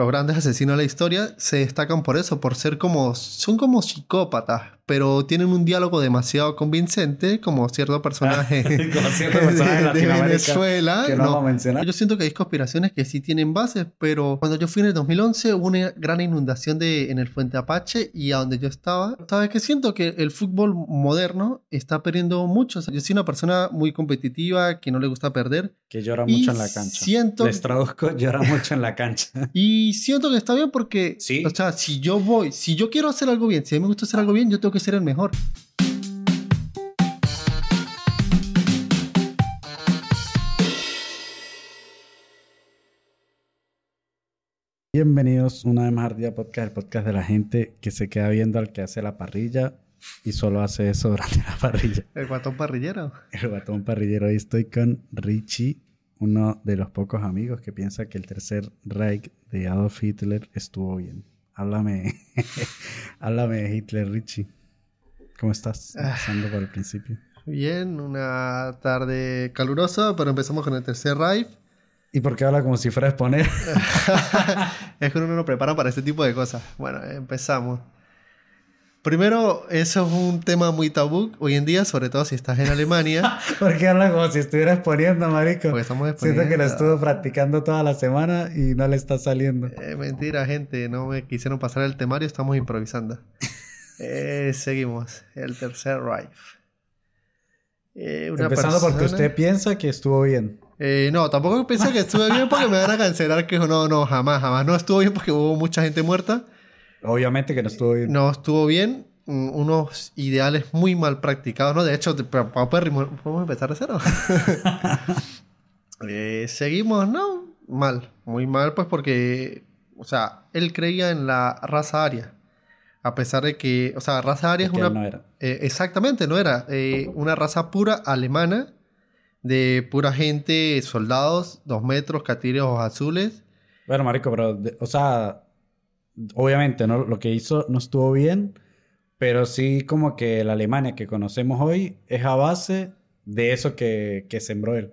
los grandes asesinos de la historia se destacan por eso, por ser como, son como psicópatas, pero tienen un diálogo demasiado convincente, como cierto personaje, Como cierto personaje de de, Venezuela. que no vamos a mencionar. Yo siento que hay conspiraciones que sí tienen bases, pero cuando yo fui en el 2011 hubo una gran inundación de, en el Fuente Apache y a donde yo estaba, ¿sabes qué? Siento que el fútbol moderno está perdiendo mucho. O sea, yo soy una persona muy competitiva, que no le gusta perder. Que llora mucho en la cancha. siento- Les traduzco, llora mucho en la cancha. Y siento que está bien porque, Sí. o sea, si yo voy, si yo quiero hacer algo bien, si a mí me gusta hacer algo bien, yo tengo que ser el mejor. Bienvenidos una vez más al Día Podcast, el podcast de la gente que se queda viendo al que hace la parrilla y solo hace eso durante la parrilla. El guatón parrillero. El batón parrillero. Hoy estoy con Richie, uno de los pocos amigos que piensa que el tercer Reich de Adolf Hitler estuvo bien. Háblame, háblame de Hitler, Richie. ¿Cómo estás? Ah. Empezando por el principio. Bien, una tarde calurosa, pero empezamos con el tercer Rive. ¿Y por qué habla como si fuera a exponer? es que uno no lo prepara para este tipo de cosas. Bueno, empezamos. Primero, eso es un tema muy tabú hoy en día, sobre todo si estás en Alemania. ¿Por qué habla como si estuviera exponiendo, marico? Porque estamos Siento que lo exponiendo. estuvo practicando toda la semana y no le está saliendo. Eh, mentira, gente, no me quisieron pasar el temario, estamos improvisando. Eh, seguimos, el tercer Rive. Eh, una Empezando porque persona- usted piensa que estuvo bien. Eh, no, tampoco pensé que estuve bien porque me van a cancelar que no, no, jamás, jamás. No estuvo bien porque hubo mucha gente muerta. Obviamente que no estuvo bien. No estuvo bien. mm, Unos ideales muy mal practicados, ¿no? De hecho, podemos empezar de cero. Eh, seguimos, ¿no? Mal. Muy mal, pues porque, o sea, él creía en la raza aria. A pesar de que, o sea, raza aria es una... él no era. Eh, exactamente, no era. eh, una raza pura alemana, de pura gente, soldados, dos metros, catiros azules. Bueno, marico, pero, o sea, obviamente, ¿no? Lo que hizo no estuvo bien, pero sí como que la Alemania que conocemos hoy es a base de eso que, que sembró él.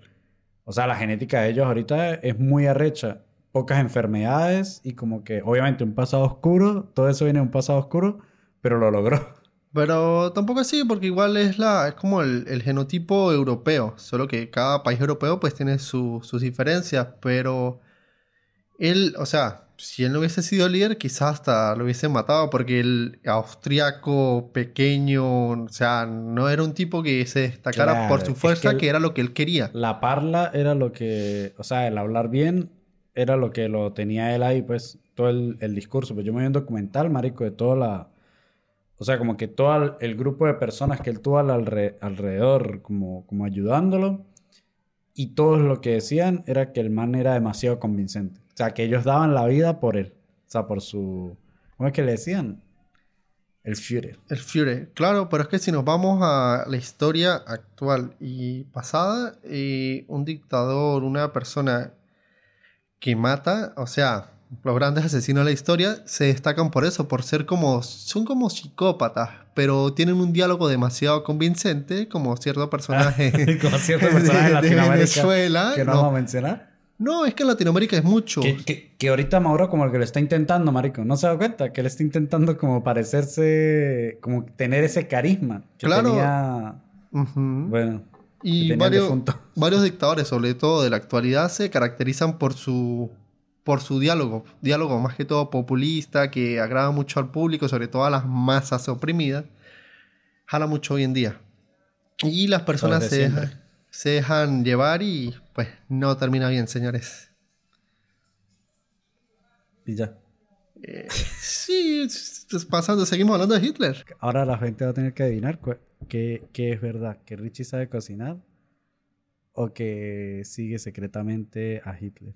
O sea, la genética de ellos ahorita es muy arrecha. Pocas enfermedades y como que, obviamente, un pasado oscuro. Todo eso viene de un pasado oscuro, pero lo logró. Pero tampoco así, porque igual es la es como el, genotipo europeo, solo que cada país europeo pues tiene su- sus diferencias, pero él, o sea, si él no hubiese sido líder, quizás hasta lo hubiesen matado, porque el austriaco pequeño, o sea, no era un tipo que se destacara Claro, por su es fuerza, que era lo que él quería. La parla era lo que, o sea, el hablar bien era lo que lo tenía él ahí, pues, todo el, el discurso. Pues yo me vi un documental, marico, de toda la... O sea, como que todo el, el grupo de personas que él tuvo al alre- alrededor, como, como ayudándolo, y todos lo que decían era que el man era demasiado convincente. O sea, que ellos daban la vida por él. O sea, por su... ¿Cómo es que le decían? El Führer. El Führer, claro, pero es que si nos vamos a la historia actual y pasada, eh, un dictador, una persona que mata, o sea, los grandes asesinos de la historia se destacan por eso, por ser como, son como psicópatas, pero tienen un diálogo demasiado convincente, como cierto personaje como cierto personaje de, de Venezuela. que no, No. vamos a mencionar. No, es que en Latinoamérica es mucho. Que, que, que ahorita Mauro como el que lo está intentando, marico. ¿No se da cuenta? Que él está intentando como parecerse... Como tener ese carisma que Claro. tenía... Bueno, Y tenía varios, varios dictadores, sobre todo de la actualidad, se caracterizan por su, por su diálogo. Diálogo más que todo populista, que agrada mucho al público, sobre todo a las masas oprimidas. Jala mucho hoy en día. Y las personas se dejan, se dejan llevar y pues no termina bien, señores. Y ya. Eh, sí, es- es pasando, seguimos hablando de Hitler. Ahora la gente va a tener que adivinar qué, qué es verdad. ¿Que Richie sabe cocinar? ¿O que sigue secretamente a Hitler?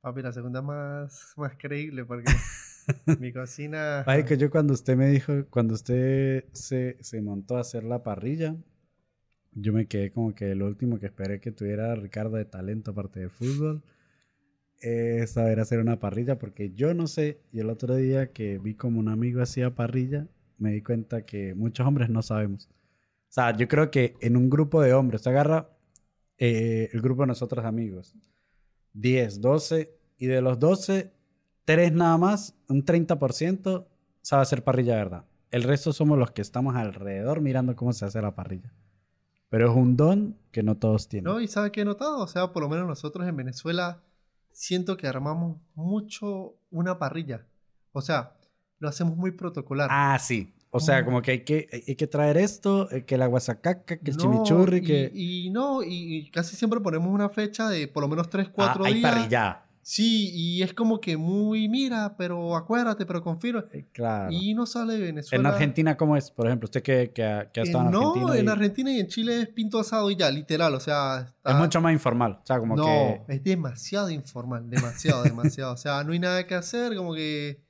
Papi, la segunda más, más creíble porque mi cocina... Ay, que yo cuando usted me dijo, cuando usted se, se montó a hacer la parrilla, yo me quedé como que lo último que esperé que tuviera Ricardo de talento aparte de fútbol es saber hacer una parrilla, porque yo no sé, y el otro día que vi como un amigo hacía parrilla, me di cuenta que muchos hombres no sabemos. O sea, yo creo que en un grupo de hombres, se agarra eh, el grupo de nosotros amigos, 10, 12, y de los 12, tres nada más, un 30% sabe hacer parrilla verdad. El resto somos los que estamos alrededor mirando cómo se hace la parrilla. Pero es un don que no todos tienen. No, y ¿sabe qué he notado? O sea, por lo menos nosotros en Venezuela siento que armamos mucho una parrilla. O sea, lo hacemos muy protocolar. Ah, sí. O sea, como que hay que, hay que traer esto, eh, que la guasacaca, que el No, chimichurri, que... y no, y, y casi siempre ponemos una fecha de por lo menos 3, Ah, 4 hay días. parrilla. Sí, y es como que muy, mira, pero acuérdate, pero confirma. Eh, Claro. Y no sale de Venezuela. En Argentina, ¿cómo es? Por ejemplo, usted que, que ha, que ha Eh, estado en no, Argentina. en y- Argentina y en Chile es pinto asado y ya, literal, o sea... está- Es mucho más informal. O sea, como no, que... es demasiado informal, demasiado, demasiado. O sea, no hay nada que hacer, como que...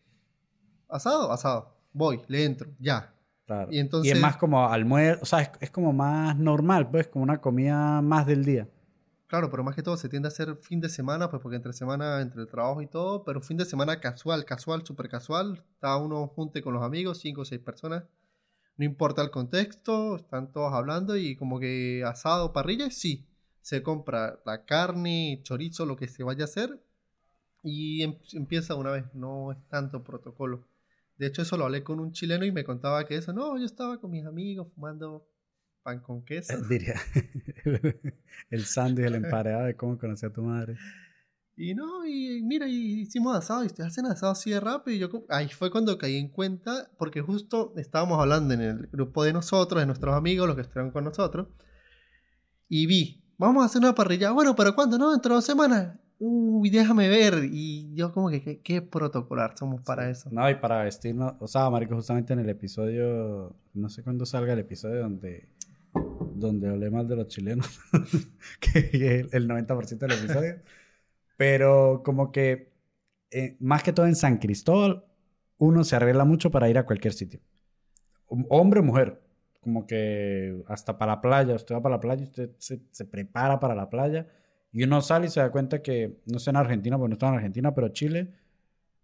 Asado, asado. Voy, le entro, ya. Claro. Y entonces- es más como almuerzo, o sea, es, es como más normal, pues, como una comida más del día. Claro, pero más que todo se tiende a hacer fin de semana, pues porque entre semana, entre el trabajo y todo, pero fin de semana casual, casual, súper casual. Está uno junte con los amigos, cinco o seis personas. No importa el contexto, están todos hablando y como que asado, parrilla, sí. Se compra la carne, chorizo, lo que se vaya a hacer y em- empieza una vez, no es tanto protocolo. De hecho, eso lo hablé con un chileno y me contaba que eso, no, yo estaba con mis amigos fumando pan con queso. Diría. el sándwich, el emparedado de cómo conocí a tu madre. Y no, y mira, y hicimos asado, y ustedes hacen asado así de rápido. Y yo, ahí fue cuando caí en cuenta, porque justo estábamos hablando en el grupo de nosotros, de nuestros amigos, los que estuvieron con nosotros, y vi, vamos a hacer una parrilla. Bueno, pero ¿cuándo? No, dentro de dos semanas. Uy, déjame ver. Y yo, como que, ¿qué, qué protocolar somos para eso? No, y para vestirnos, o sea, marico, justamente en el episodio, no sé cuándo salga el episodio donde, donde hablé mal de los chilenos, que es el 90% del episodio, pero como que, eh, más que todo en San Cristóbal, uno se arregla mucho para ir a cualquier sitio. Hom- Hombre o mujer, como que hasta para la playa, usted va para la playa, usted se, se prepara para la playa, y uno sale y se da cuenta que, no sé en Argentina, porque no está en Argentina, pero Chile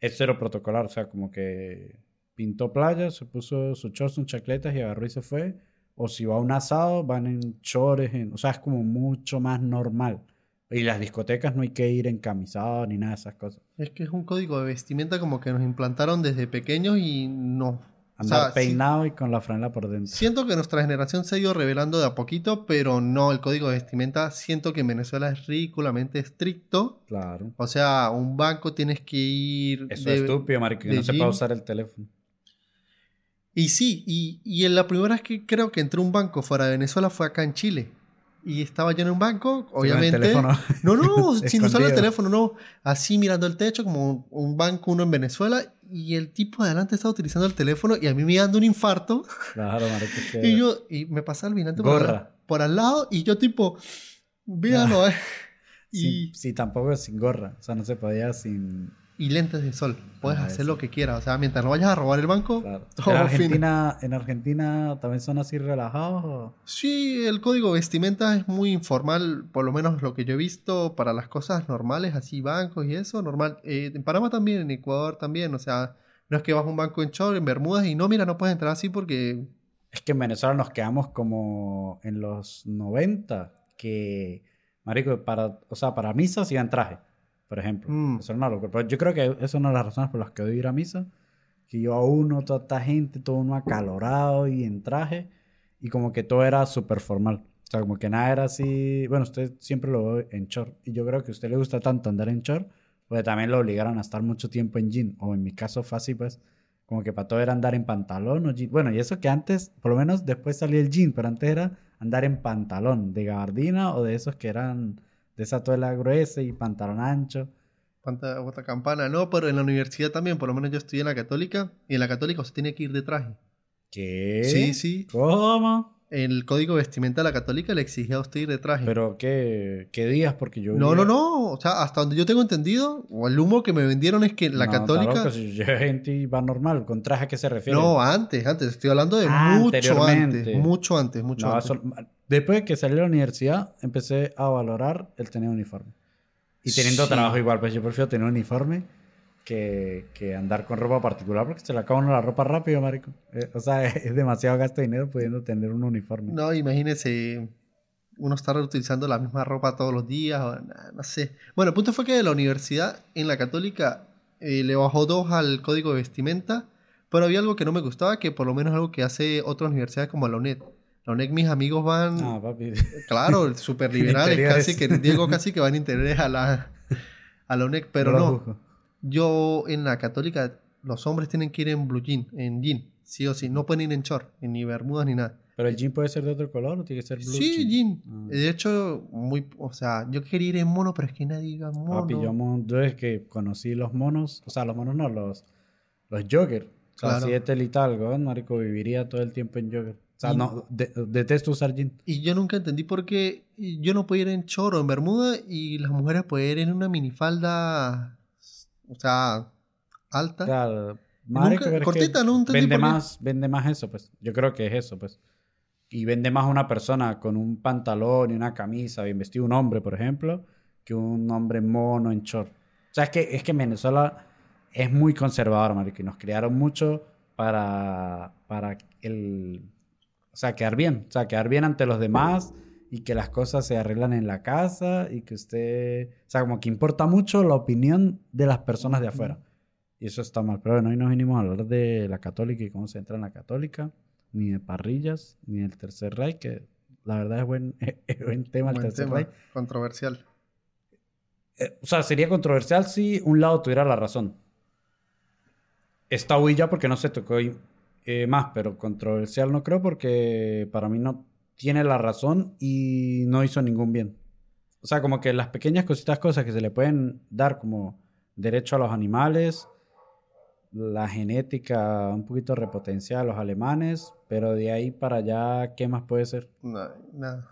es cero protocolar, o sea, como que pintó playa, se puso su shorts, sus chacletas y agarró y se fue. O si va a un asado, van en chores, en, o sea, es como mucho más normal. Y las discotecas no hay que ir encamisado ni nada de esas cosas. Es que es un código de vestimenta como que nos implantaron desde pequeños y no. O Andar sí- peinado y con la franela por dentro. Siento que nuestra generación se ha ido revelando de a poquito, pero no, el código de vestimenta siento que en Venezuela es ridículamente estricto. Claro. O sea, un banco tienes que ir... Eso de- es estúpido, marico, que no se puede usar el teléfono. Y sí, y, y en la primera vez que creo que entré a un banco fuera de Venezuela fue acá en Chile. Y estaba yo en un banco, el obviamente... teléfono No, no, sin usar el teléfono, no. Así mirando el techo, como un, banco uno en Venezuela. Y el tipo de adelante estaba utilizando el teléfono y a mí me dando un infarto. Claro, marico, Y yo, y me pasaba el vinante por, al- por al lado y yo tipo, véalo, eh. sin- Y, sí, tampoco sin gorra. O sea, no se podía sin... y lentes de sol. Puedes Ah, hacer eso. lo que quieras. O sea, mientras no vayas a robar el banco, Claro. todo ¿En fino. Argentina, ¿En Argentina también son así relajados? o? Sí, el código de vestimenta es muy informal, por lo menos lo que yo he visto para las cosas normales, así bancos y eso, normal. Eh, en Panamá también, en Ecuador también, o sea, no es que vas a un banco en short, en Bermudas y no, mira, no puedes entrar así porque... Es que en Venezuela nos quedamos como en los 90, que, marico, para, o sea, para misas iban traje, por ejemplo. Mm. Eso era una locura. Pero yo creo que esa es una de las razones por las que odio ir a misa, que yo a uno, toda esta gente, todo uno acalorado y en traje, y como que todo era súper formal. O sea, como que nada era así, bueno, usted siempre lo ve en short, y yo creo que a usted le gusta tanto andar en short, pues también lo obligaron a estar mucho tiempo en jean, o en mi caso fue así, pues, como que para todo era andar en pantalón o jean. Bueno, y eso que antes, por lo menos después salía el jean, pero antes era andar en pantalón de gabardina o de esos que eran de esa tuela gruesa y pantalón ancho. Panta, bota campana, no, pero en la universidad también, por lo menos yo estudié en la católica, y en la católica se tiene que ir de traje. ¿Qué? Sí, sí. ¿Cómo? El código vestimenta de la católica le exigía a usted ir de traje. ¿Pero qué, qué días? Porque yo... no, no, no, o sea, hasta donde yo tengo entendido, o el humo que me vendieron es que la No, católica... loco, si gente va normal, ¿con traje a qué se refiere? No, antes, antes, estoy hablando de Ah, mucho antes, mucho antes, mucho No, antes. eso- después de que salí de la universidad, empecé a valorar el tener uniforme. Y teniendo Sí. trabajo igual, pues yo prefiero tener uniforme que, que andar con ropa particular porque se le acaba uno la ropa rápido, marico. Eh, o sea, es demasiado gasto de dinero pudiendo tener un uniforme. No, imagínese uno estar utilizando la misma ropa todos los días, o, no sé. Bueno, el punto fue que de la universidad en la católica eh, le bajó dos al código de vestimenta, pero había algo que no me gustaba, que por lo menos algo que hace otras universidades como la UNED. La UNED, mis amigos van, Ah, papi. claro, súper liberales, casi que Diego casi que van a la, a la UNED, pero no. Yo en la católica, los hombres tienen que ir en blue jean, en jean, sí o sí, no pueden ir en short, ni bermudas ni nada. Pero el jean puede ser de otro color o tiene que ser blue. Sí, jean. Ah. De hecho, muy, o sea, yo quería ir en mono, pero es que nadie iba en mono. Papi, yo, yo es que conocí los monos, o sea, los monos no, los, los jogger. O sea, Claro. si es marico, viviría todo el tiempo en jogger. O sea, no, de- detesto usar jean. Y yo nunca entendí por qué yo no podía ir en short o en bermuda y las mujeres pueden ir en una minifalda, o sea, alta. Claro, Nunca- es que cortita, no entendí vende por qué. más, vende más eso, pues. Yo creo que es eso, pues. Y vende más una persona con un pantalón y una camisa, bien vestido, un hombre, por ejemplo, que un hombre mono en short. O sea, es que, es que en Venezuela es muy conservador, marico, y nos criaron mucho para, para el... O sea, quedar bien. O sea, quedar bien ante los demás y que las cosas se arreglan en la casa y que usted... O sea, como que importa mucho la opinión de las personas de afuera. Y eso está mal. Pero bueno, hoy no vinimos a hablar de la católica y cómo se entra en la católica, ni de parrillas, ni del Tercer Reich, que la verdad es buen, es buen tema el Buen Tercer tema, Reich. controversial. Eh, o sea, sería controversial si un lado tuviera la razón. Está ya porque no se tocó eh, más, pero controversial no creo porque para mí no tiene la razón y no hizo ningún bien. O sea, como que las pequeñas cositas, cosas que se le pueden dar como derecho a los animales, la genética un poquito repotenciada a los alemanes, pero de ahí para allá, ¿qué más puede ser? No, nada.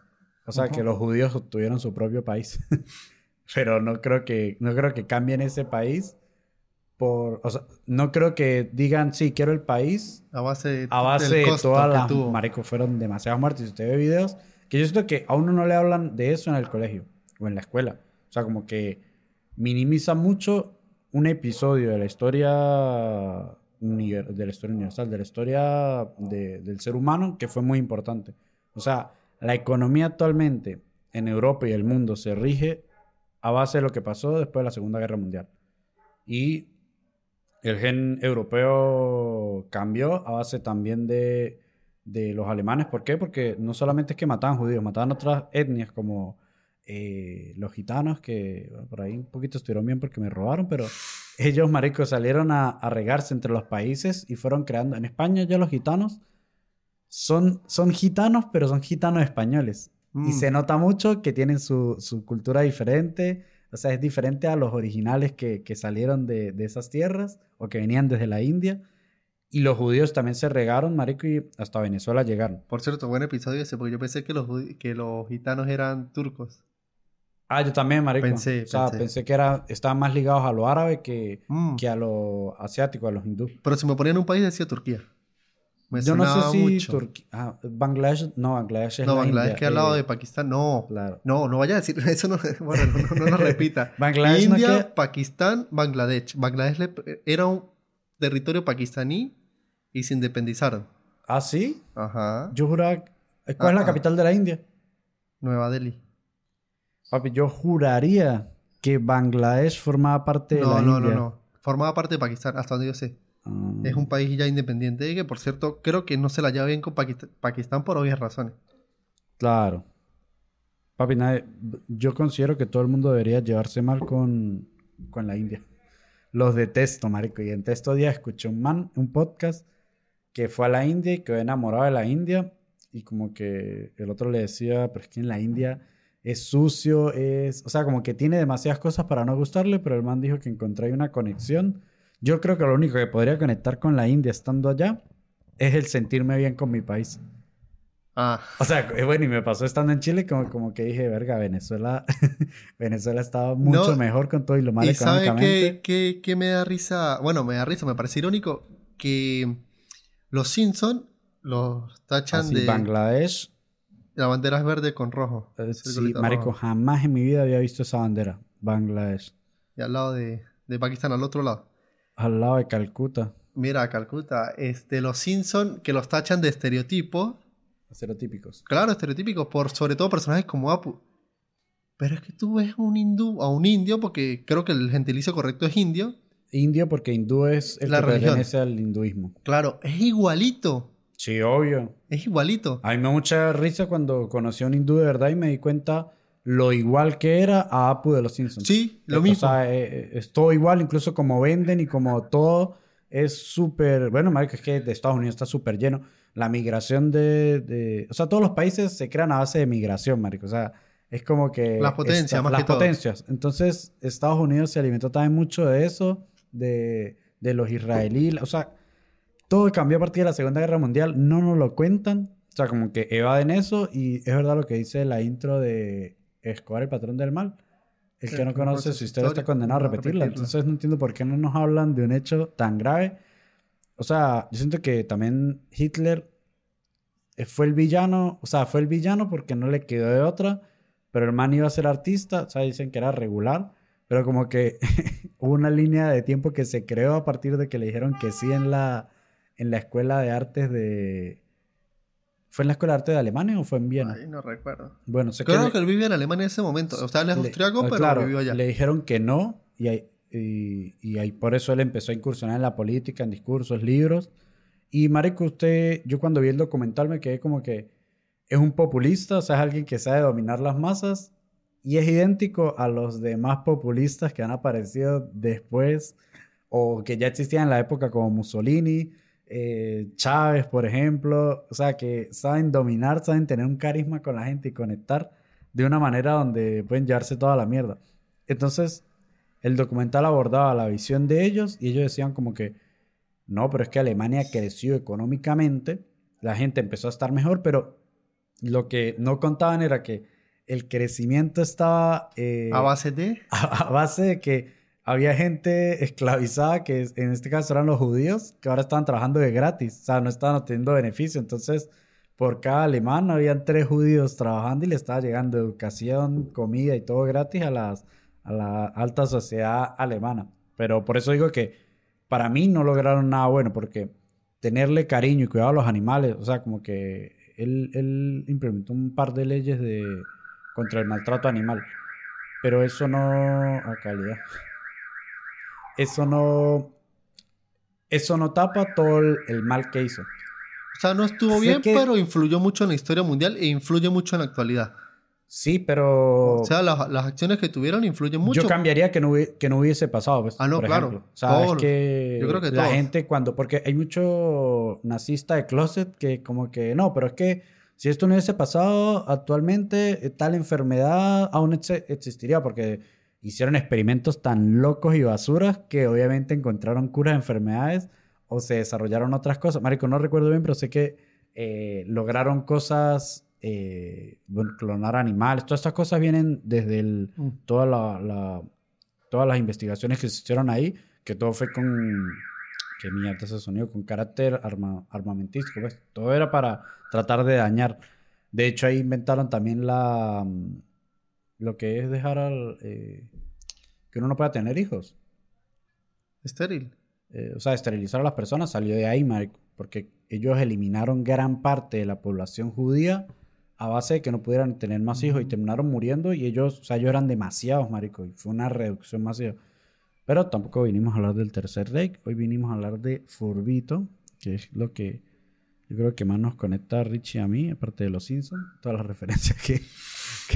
O sea, que los judíos obtuvieron su propio país. Pero no creo que no creo que cambien ese país por, o sea, no creo que digan, "Sí, quiero el país." A base, de- A base del de que las tuvo. fueron demasiadas muertes. Si usted ve videos, que yo siento que a uno no le hablan de eso en el colegio o en la escuela. O sea, como que minimiza mucho un episodio de la historia de la historia universal, de la historia de- del ser humano que fue muy importante. O sea, la economía actualmente en Europa y el mundo se rige a base de lo que pasó después de la Segunda Guerra Mundial. Y el gen europeo cambió a base también de, de los alemanes. ¿Por qué? Porque no solamente es que mataban judíos, mataban otras etnias como eh, los gitanos, que bueno, por ahí un poquito estuvieron bien porque me robaron, pero ellos, maricos, salieron a, a regarse entre los países y fueron creando. En España ya los gitanos son, son gitanos, pero son gitanos españoles. Y Mm. se nota mucho que tienen su, su cultura diferente. O sea, es diferente a los originales que, que salieron de, de esas tierras o que venían desde la India. Y los judíos también se regaron, marico, y hasta Venezuela llegaron. Por cierto, buen episodio ese, porque yo pensé que los, que los gitanos eran turcos. Ah, yo también, marico. Pensé, o sea, pensé. pensé, que era, estaban más ligados a lo árabe que, Mm. que a lo asiático, a los hindú. Pero si me ponían un país, decía Turquía. Me Yo no sé si mucho. Turquía... Ah, Bangladesh... No, Bangladesh es No, la Bangladesh India, que al lado eh, de Pakistán. No. Claro. No, no vaya a decir eso. No, bueno, no, no, no lo repita. Bangladesh no India, que- Pakistán, Bangladesh. Bangladesh le- era un territorio pakistaní y se independizaron. ¿Ah, sí? Ajá. Yo juraba... ¿Cuál es la capital de la India? Nueva Delhi. Papi, yo juraría que Bangladesh formaba parte de No, la no, India. no, no. Formaba parte de Pakistán, hasta donde yo sé. Ah, Es un país ya independiente que, por cierto, creo que no se la lleva bien con Paquist- Pakistán por obvias razones. Claro. Papi, nadie- yo considero que todo el mundo debería llevarse mal con, con la India. Los detesto, marico. Y en estos días escuché un man, un podcast que fue a la India y quedó enamorado de la India. Y como que el otro le decía, pero es que en la India es sucio, es... O sea, como que tiene demasiadas cosas para no gustarle, pero el man dijo que encontró ahí una conexión. Yo creo que lo único que podría conectar con la India estando allá es el sentirme bien con mi país. Ah, O sea, eh, bueno, y me pasó estando en Chile como, como que dije, verga, Venezuela, Venezuela estaba mucho No, mejor con todo y lo mal ¿y económicamente. qué, qué- qué me da risa? Bueno, me da risa, me parece irónico que los Simpson los tachan Así, de Bangladesh, la bandera es verde con rojo. eh, sí, marico, rojo. jamás en mi vida había visto esa bandera. Bangladesh, Y al lado de, de Pakistán, al otro lado. Al lado de Calcuta, Mira, Calcuta, este, los Simpson que los tachan de estereotipos. estereotípicos. Claro, estereotípicos, por sobre todo personajes como Apu. Pero es que tú ves un hindú, a un indio, porque creo que el gentilicio correcto es indio. indio porque hindú es el La que religión. pertenece al hinduismo. Claro, es igualito. Sí, obvio. Es igualito. A mí me da mucha risa cuando conocí a un hindú de verdad y me di cuenta lo igual que era a Apu de los Simpsons. Sí, lo Eh, mismo. O sea, eh, es todo igual, incluso como venden y como todo es súper... Bueno, marico, es que de Estados Unidos está súper lleno. La migración de, de- O sea, todos los países se crean a base de migración, marico. O sea, es como que... Las potencias, esta- más Las que todo. potencias. Entonces, Estados Unidos se alimentó también mucho de eso, de, de los israelíes. O sea, todo cambió a partir de la Segunda Guerra Mundial. No nos lo cuentan. O sea, como que evaden eso. Y es verdad lo que dice la intro de Escobar, el patrón del mal. El El que no conoce su historia está condenado a condenado a repetirla. repetirla. Entonces no entiendo por qué no nos hablan de un hecho tan grave. O sea, yo siento que también Hitler eh, fue el villano. O sea, fue el villano porque no le quedó de otra. Pero el man iba a ser artista. O sea, dicen que era regular. Pero como que hubo una línea de tiempo que se creó a partir de que le dijeron que sí en la, en la escuela de artes de... ¿Fue en la escuela de arte de Alemania o fue en Viena? Ay, no recuerdo. Bueno, sé que Creo le- que él vivía en Alemania en ese momento. O sea, él es le- austriaco, ah, pero claro, vivió allá. Le dijeron que no y, ahí- y, y ahí por eso él empezó a incursionar en la política, en discursos, libros. Y marico, usted, yo cuando vi el documental me quedé como que es un populista, o sea, es alguien que sabe dominar las masas y es idéntico a los demás populistas que han aparecido después o que ya existían en la época como Mussolini, eh, Chávez, por ejemplo, o sea, que saben dominar, saben tener un carisma con la gente y conectar de una manera donde pueden llevarse toda la mierda. Entonces, el documental abordaba la visión de ellos y ellos decían como que, no, pero es que Alemania creció económicamente, la gente empezó a estar mejor, pero lo que no contaban era que el crecimiento estaba eh, A base de. a, a base de que había gente esclavizada, que en este caso eran los judíos, que ahora estaban trabajando de gratis, o sea, no estaban obteniendo beneficio. Entonces, por cada alemán habían tres judíos trabajando y le estaba llegando educación, comida y todo gratis a, las, a la alta sociedad alemana. Pero por eso digo que para mí no lograron nada bueno, porque tenerle cariño y cuidado a los animales, o sea, como que él, él implementó un par de leyes de, contra el maltrato animal. Pero eso no. A calidad. Eso no. Eso no tapa todo el, el mal que hizo. O sea, no estuvo Sé bien, que- pero influyó mucho en la historia mundial e influye mucho en la actualidad. Sí, pero. O sea, las, las acciones que tuvieron influyen mucho. Yo cambiaría que no, que no hubiese pasado. pues, Ah, no, por claro. ejemplo. O sea, Todos. es que. Yo creo que la todos. gente cuando. Porque hay mucho nazista de closet que, como que. No, pero es que si esto no hubiese pasado actualmente, eh, tal enfermedad aún ex- existiría. Porque hicieron experimentos tan locos y basuras que obviamente encontraron curas de enfermedades o se desarrollaron otras cosas. Marico, no recuerdo bien, pero sé que eh, lograron cosas. eh, clonar animales, todas estas cosas vienen desde el, Mm. toda la, la- todas las investigaciones que se hicieron ahí, que todo fue con, que mierda ese sonido, con carácter arma, armamentístico, pues. Todo era para tratar de dañar. De hecho, ahí inventaron también la, lo que es dejar al, eh, que uno no pueda tener hijos. Estéril. Eh, o sea, esterilizar a las personas salió de ahí, marico, porque ellos eliminaron gran parte de la población judía a base de que no pudieran tener más hijos y terminaron muriendo y ellos, o sea, ellos eran demasiados, marico, y fue una reducción masiva. Pero tampoco vinimos a hablar del Tercer Reich, hoy vinimos a hablar de Furbito, que es lo que yo creo que más nos conecta a Richie y a mí, aparte de los Simpsons, todas las referencias que,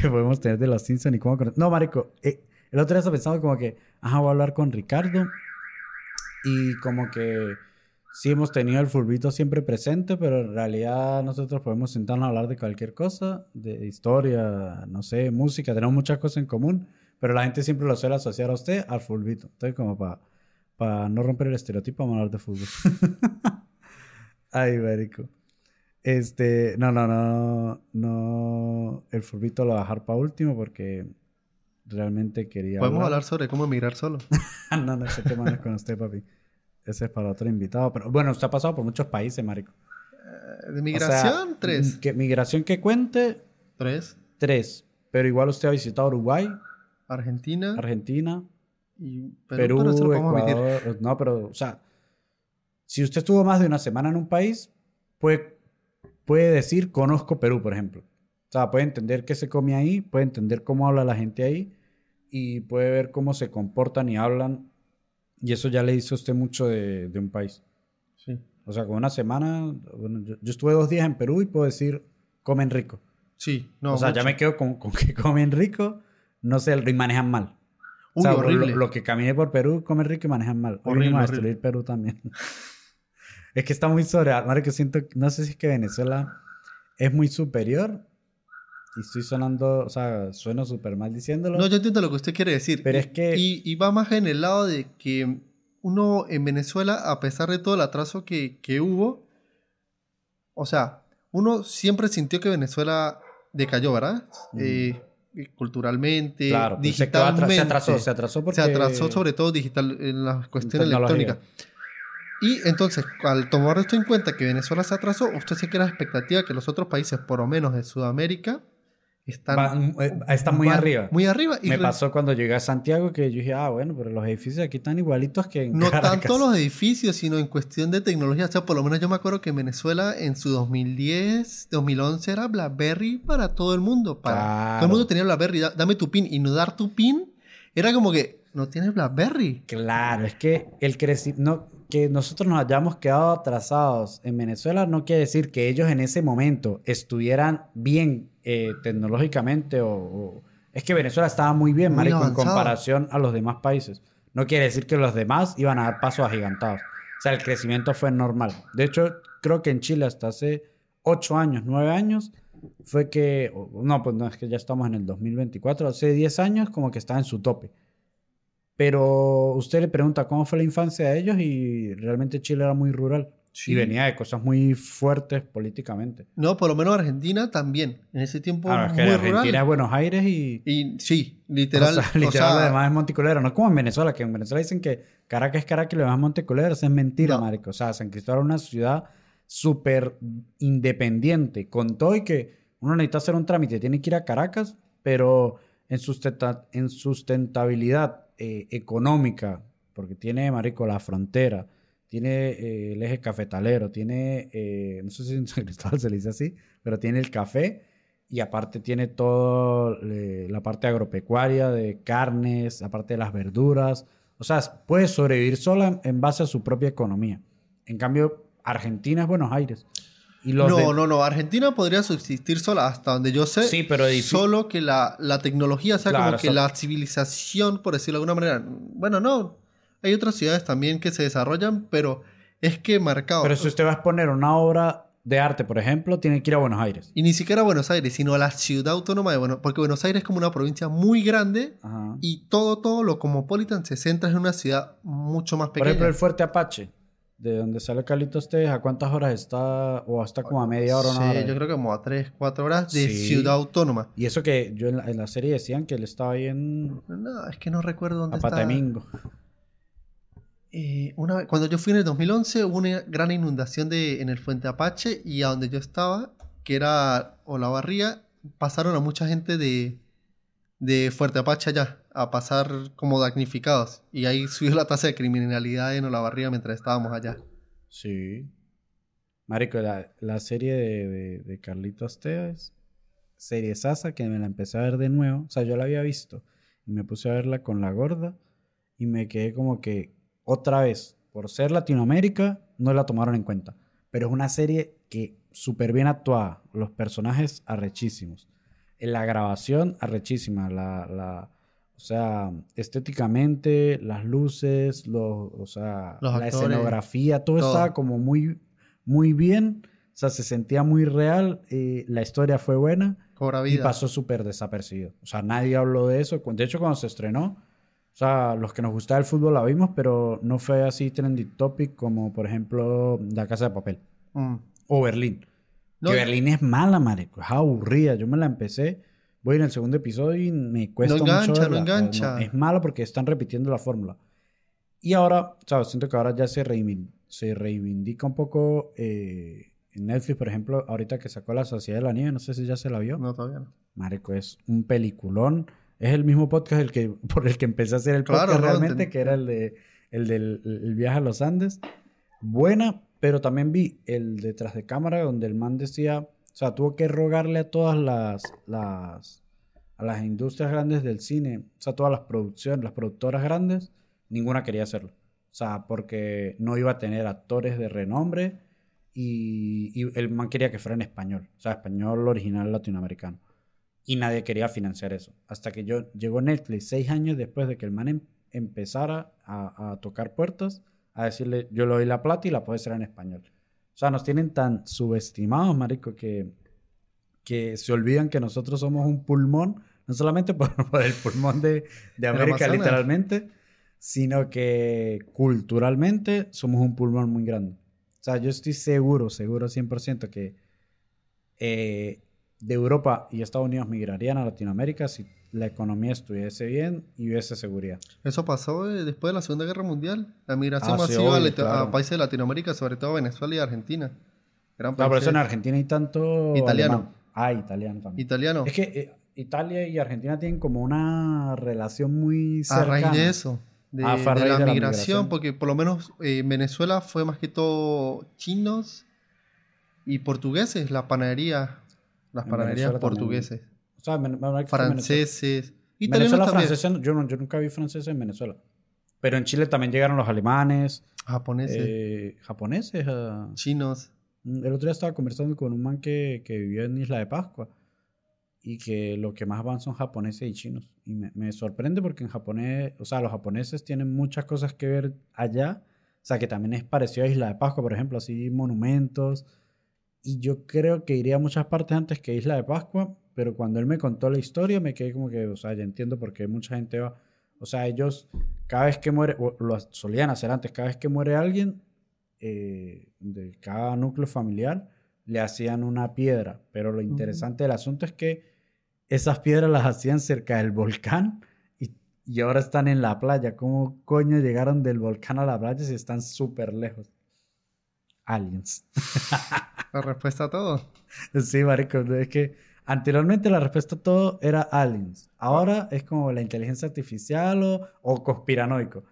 que podemos tener de los Simpsons y cómo... conect- No, marico, eh, el otro día estaba pensando como que, ajá, voy a hablar con Ricardo y como que sí hemos tenido el fulbito siempre presente, pero en realidad nosotros podemos sentarnos a hablar de cualquier cosa, de historia, no sé, música, tenemos muchas cosas en común, pero la gente siempre lo suele asociar a usted al fulbito. Entonces como para no romper el estereotipo, vamos a hablar de fútbol. Ay, marico. Este, no, no, no, no, el fulbito lo voy a dejar para último porque realmente quería Podemos hablar sobre cómo emigrar solo. no, no, ese tema no es con usted, papi. Ese es para otro invitado. Pero bueno, usted ha pasado por muchos países, marico. Eh, De O migración, sea, tres. Que, migración que cuente, Tres. tres. Pero igual usted ha visitado Uruguay, Argentina Argentina, y Perú. Perú, pero. Ecuador. No, pero, o sea, si usted estuvo más de una semana en un país, puede, puede decir conozco Perú, por ejemplo. O sea, puede entender qué se come ahí, puede entender cómo habla la gente ahí y puede ver cómo se comportan y hablan Y eso ya le dice a usted mucho de, de un país. Sí. O sea, con una semana, bueno, yo, yo estuve dos días en Perú y puedo decir, comen rico. Sí, no. o sea, ya me quedo con, con que comen rico, no sé, y manejan mal. O Uy, sea, horrible. Lo, lo que caminé por Perú, comen rico y manejan mal. Hoy Horrible, venimos a horrible. destruir Perú también. es que está muy sobre, que siento, no sé si es que Venezuela es muy superior y estoy sonando, o sea, sueno súper mal diciéndolo. No, yo entiendo lo que usted quiere decir. Pero Y- es que- Y, y va más en el lado de que uno en Venezuela, a pesar de todo el atraso que, que hubo, o sea, uno siempre sintió que Venezuela decayó, ¿verdad? Ujú. Eh, culturalmente, claro, pues se, atras- digitalmente. se atrasó, se atrasó porque... Se atrasó sobre todo digital en las cuestiones electrónicas. Y entonces, al tomar esto en cuenta que Venezuela se atrasó, usted se queda la expectativa que los otros países, por lo menos de Sudamérica, están, Van- eh, están muy arriba. Muy arriba. Y Me pasó cuando llegué a Santiago que yo dije, ah, bueno, pero los edificios aquí están igualitos que en No Caracas. tanto los edificios, sino en cuestión de tecnología. O sea, por lo menos yo me acuerdo que en Venezuela en su 2010, 2011 era BlackBerry para todo el mundo. Para... Claro. Todo el mundo tenía BlackBerry. da- Dame tu pin. Y no dar tu pin era como que no tienes BlackBerry. Claro, es que el creci- no, que nosotros nos hayamos quedado atrasados en Venezuela no quiere decir que ellos en ese momento estuvieran bien eh, tecnológicamente o, o- Es que Venezuela estaba muy bien, Muy marico, en comparación a los demás países. No quiere decir que los demás iban a dar pasos agigantados. O sea, el crecimiento fue normal. De hecho, creo que en Chile hasta hace 8 años, 9 años, fue que... No, pues no, es que ya estamos en el 2024. Hace 10 años como que estaba en su tope. Pero usted le pregunta cómo fue la infancia de ellos y realmente Chile era muy rural. Sí. Y venía de cosas muy fuertes políticamente. No, por lo menos Argentina también. En ese tiempo es que muy Argentina rural. es Buenos Aires y... Y sí, literal. o sea, o literal sea, lo demás es Monticulero. No es como en Venezuela, que en Venezuela dicen que Caracas es Caracas y lo demás es Monticulero. Eso es mentira, No. marico. O sea, San Cristóbal es una ciudad súper independiente. Con todo y que uno necesita hacer un trámite, tiene que ir a Caracas, pero en, sustenta- en sustentabilidad eh, económica, porque tiene, marico, la frontera, tiene eh, el eje cafetalero, tiene, eh, no sé si en San Cristóbal se le dice así, pero tiene el café y aparte tiene todo eh, la parte agropecuaria de carnes, aparte de las verduras. O sea, puede sobrevivir sola en base a su propia economía. En cambio, Argentina es Buenos Aires. Y los no, de- no, no. Argentina podría subsistir sola hasta donde yo sé. Sí, pero Solo que la, la tecnología, o sea, Claro, como que so- la civilización, por decirlo de alguna manera. Bueno, no. Hay otras ciudades también que se desarrollan, pero es que marcado. Pero si usted va a exponer una obra de arte, por ejemplo, tiene que ir a Buenos Aires. Y ni siquiera a Buenos Aires, sino a la ciudad autónoma de Buenos Porque Buenos Aires es como una provincia muy grande Ajá. y todo, todo lo cosmopolitan se centra en una ciudad mucho más Por pequeña. ejemplo, el Fuerte Apache, de donde sale Carlitos Tevez, ¿a cuántas horas está? ¿O está como a media hora o una Sí, hora? yo creo que como a 3, 4 horas de Sí. ciudad autónoma. Y eso que yo en la, en la serie decían que él estaba ahí en No, es que no recuerdo dónde está. Apatemingo. Eh, una vez, cuando yo fui en el 2011 hubo una gran inundación de, en el Fuente Apache y a donde yo estaba, que era Olavarría, pasaron a mucha gente de, de Fuerte Apache allá a pasar como damnificados. Y ahí subió la tasa de criminalidad en Olavarría mientras estábamos allá. Sí. Marico, la, la serie de, de, de Carlitos serie Sasa, que me la empecé a ver de nuevo. O sea, yo la había visto y me puse a verla con la gorda y me quedé como que otra vez, por ser Latinoamérica, no la tomaron en cuenta. Pero es una serie que súper bien actuada, los personajes arrechísimos. La grabación, arrechísima. La, la, o sea, estéticamente, las luces, los, o sea, Los la actores, escenografía, todo, todo. estaba como muy, muy bien. O sea, se sentía muy real. eh, la historia fue buena Cobra y vida. pasó súper desapercibido. O sea, nadie habló de eso. De hecho, cuando se estrenó, o sea, los que nos gustaba el fútbol la vimos, pero no fue así trending topic como, por ejemplo, La Casa de Papel Mm. o Berlín. No, que Berlín es mala, marico. Es aburrida. Yo me la empecé, voy en el segundo episodio y me cuesta No engancha, mucho no verla. engancha. es mala porque están repitiendo la fórmula. Y ahora, ¿sabes? Siento que ahora ya se, reivin- se reivindica un poco eh, en Netflix, por ejemplo, ahorita que sacó La Sociedad de la Nieve, no sé si ya se la vio. No, todavía no. Marico, es un peliculón. Es el mismo podcast el que, por el que empecé a hacer el Claro, podcast no, realmente, que era el, de, el del el viaje a los Andes. Buena, pero también vi el detrás de cámara donde el man decía, o sea, tuvo que rogarle a todas las, las, a las industrias grandes del cine, o sea, todas las producciones, las productoras grandes, ninguna quería hacerlo. O sea, porque no iba a tener actores de renombre y, el man quería que fuera en español. O sea, español original latinoamericano. Y nadie quería financiar eso. Hasta que yo llegó Netflix seis años después de que el man em- empezara a, tocar puertas, a decirle, yo le doy la plata y la puedes hacer en español. O sea, nos tienen tan subestimados, marico, que, que se olvidan que nosotros somos un pulmón, no solamente por, por el pulmón de, de América, literalmente, sino que culturalmente somos un pulmón muy grande. O sea, yo estoy seguro, seguro 100% que eh, de Europa y Estados Unidos migrarían a Latinoamérica si la economía estuviese bien y hubiese seguridad. Eso pasó eh, después de la Segunda Guerra Mundial. La migración Ah, masiva a, obvio, Lat- claro. a países de Latinoamérica, sobre todo Venezuela y Argentina. Eran No, por eso en Argentina hay tanto... Italiano. alemán. Ah, italiano también. italianos. Es que eh, Italia y Argentina tienen como una relación muy A cercana. raíz de eso, de, Ah, a de la, de la migración, migración. porque por lo menos eh, en Venezuela fue más que todo chinos y portugueses, las En panaderías Venezuela también. portugueses, sea, en- en- en Venezuela- franceses, yo, no- yo nunca vi franceses en Venezuela. Pero en Chile también llegaron los alemanes, japoneses, eh, japoneses. ah. chinos. El otro día estaba conversando con un man que, que vivió en Isla de Pascua y que lo que más van son japoneses y chinos. Y me, me sorprende porque en japonés, o sea, los japoneses tienen muchas cosas que ver allá. O sea, que también es parecido a Isla de Pascua, por ejemplo, así monumentos. Y yo creo que iría a muchas partes antes que Isla de Pascua, pero cuando él me contó la historia me quedé como que, o sea, ya entiendo por qué mucha gente va. O sea, ellos, cada vez que muere, o lo solían hacer antes, cada vez que muere alguien, eh, de cada núcleo familiar, le hacían una piedra. Pero lo interesante del asunto es que esas piedras las hacían cerca del volcán y, y ahora están en la playa. ¿Cómo coño llegaron del volcán a la playa si están súper lejos? Aliens. La respuesta a todo. Sí, marico, es que anteriormente la respuesta a todo era aliens. Ahora es como la inteligencia artificial o, o conspiranoico.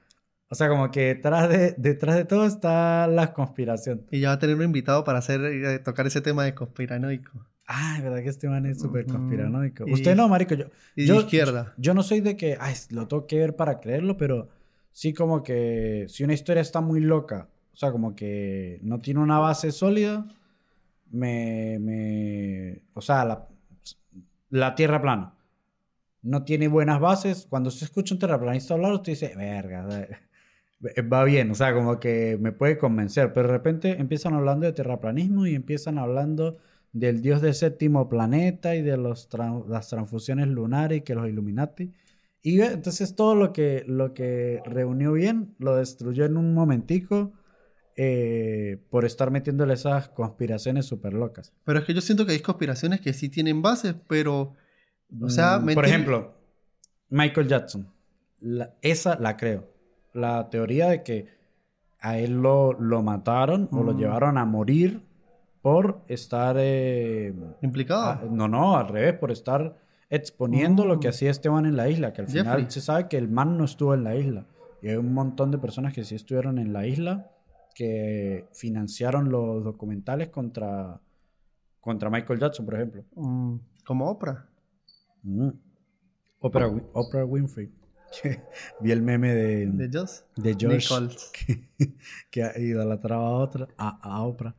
O sea, como que detrás de, detrás de todo está la conspiración. Y ya va a tener un invitado para hacer eh, tocar ese tema de conspiranoico. Ah, es verdad que este man es súper conspiranoico. Y- Usted no, marico. Yo, Y yo, de izquierda. Yo no soy de que, ay, lo tengo que ver para creerlo, pero sí como que si una historia está muy loca, o sea, como que no tiene una base sólida, me, me, o sea, la, tierra plana no tiene buenas bases. Cuando se escucha un terraplanista hablar, usted dice, verga, va bien, o sea, como que me puede convencer, pero de repente empiezan hablando de terraplanismo y empiezan hablando del dios del séptimo planeta y de las transfusiones lunares y que los Illuminati. Y entonces todo lo que, lo que reunió bien lo destruyó en un momentico eh, por estar metiéndole esas conspiraciones súper locas. Pero es que yo siento que hay conspiraciones que sí tienen bases, pero. O sea, Mm, por ejemplo, Michael Jackson. La- esa la creo. La teoría de que a él lo, lo mataron o lo Mm. llevaron a morir por estar... eh, Implicado. no, no, al revés, por estar exponiendo lo que Mm. hacía Esteban en la isla, que al final se sabe que el man no estuvo en la isla. Y hay un montón de personas que sí estuvieron en la isla que financiaron los documentales contra, contra Michael Jackson, por ejemplo. Mm, como Oprah. Mm. Oprah, Win- Oprah Winfrey. Vi el meme de, De Joss. de Josh Nichols. que, que idolatraba a otra, a, a Oprah.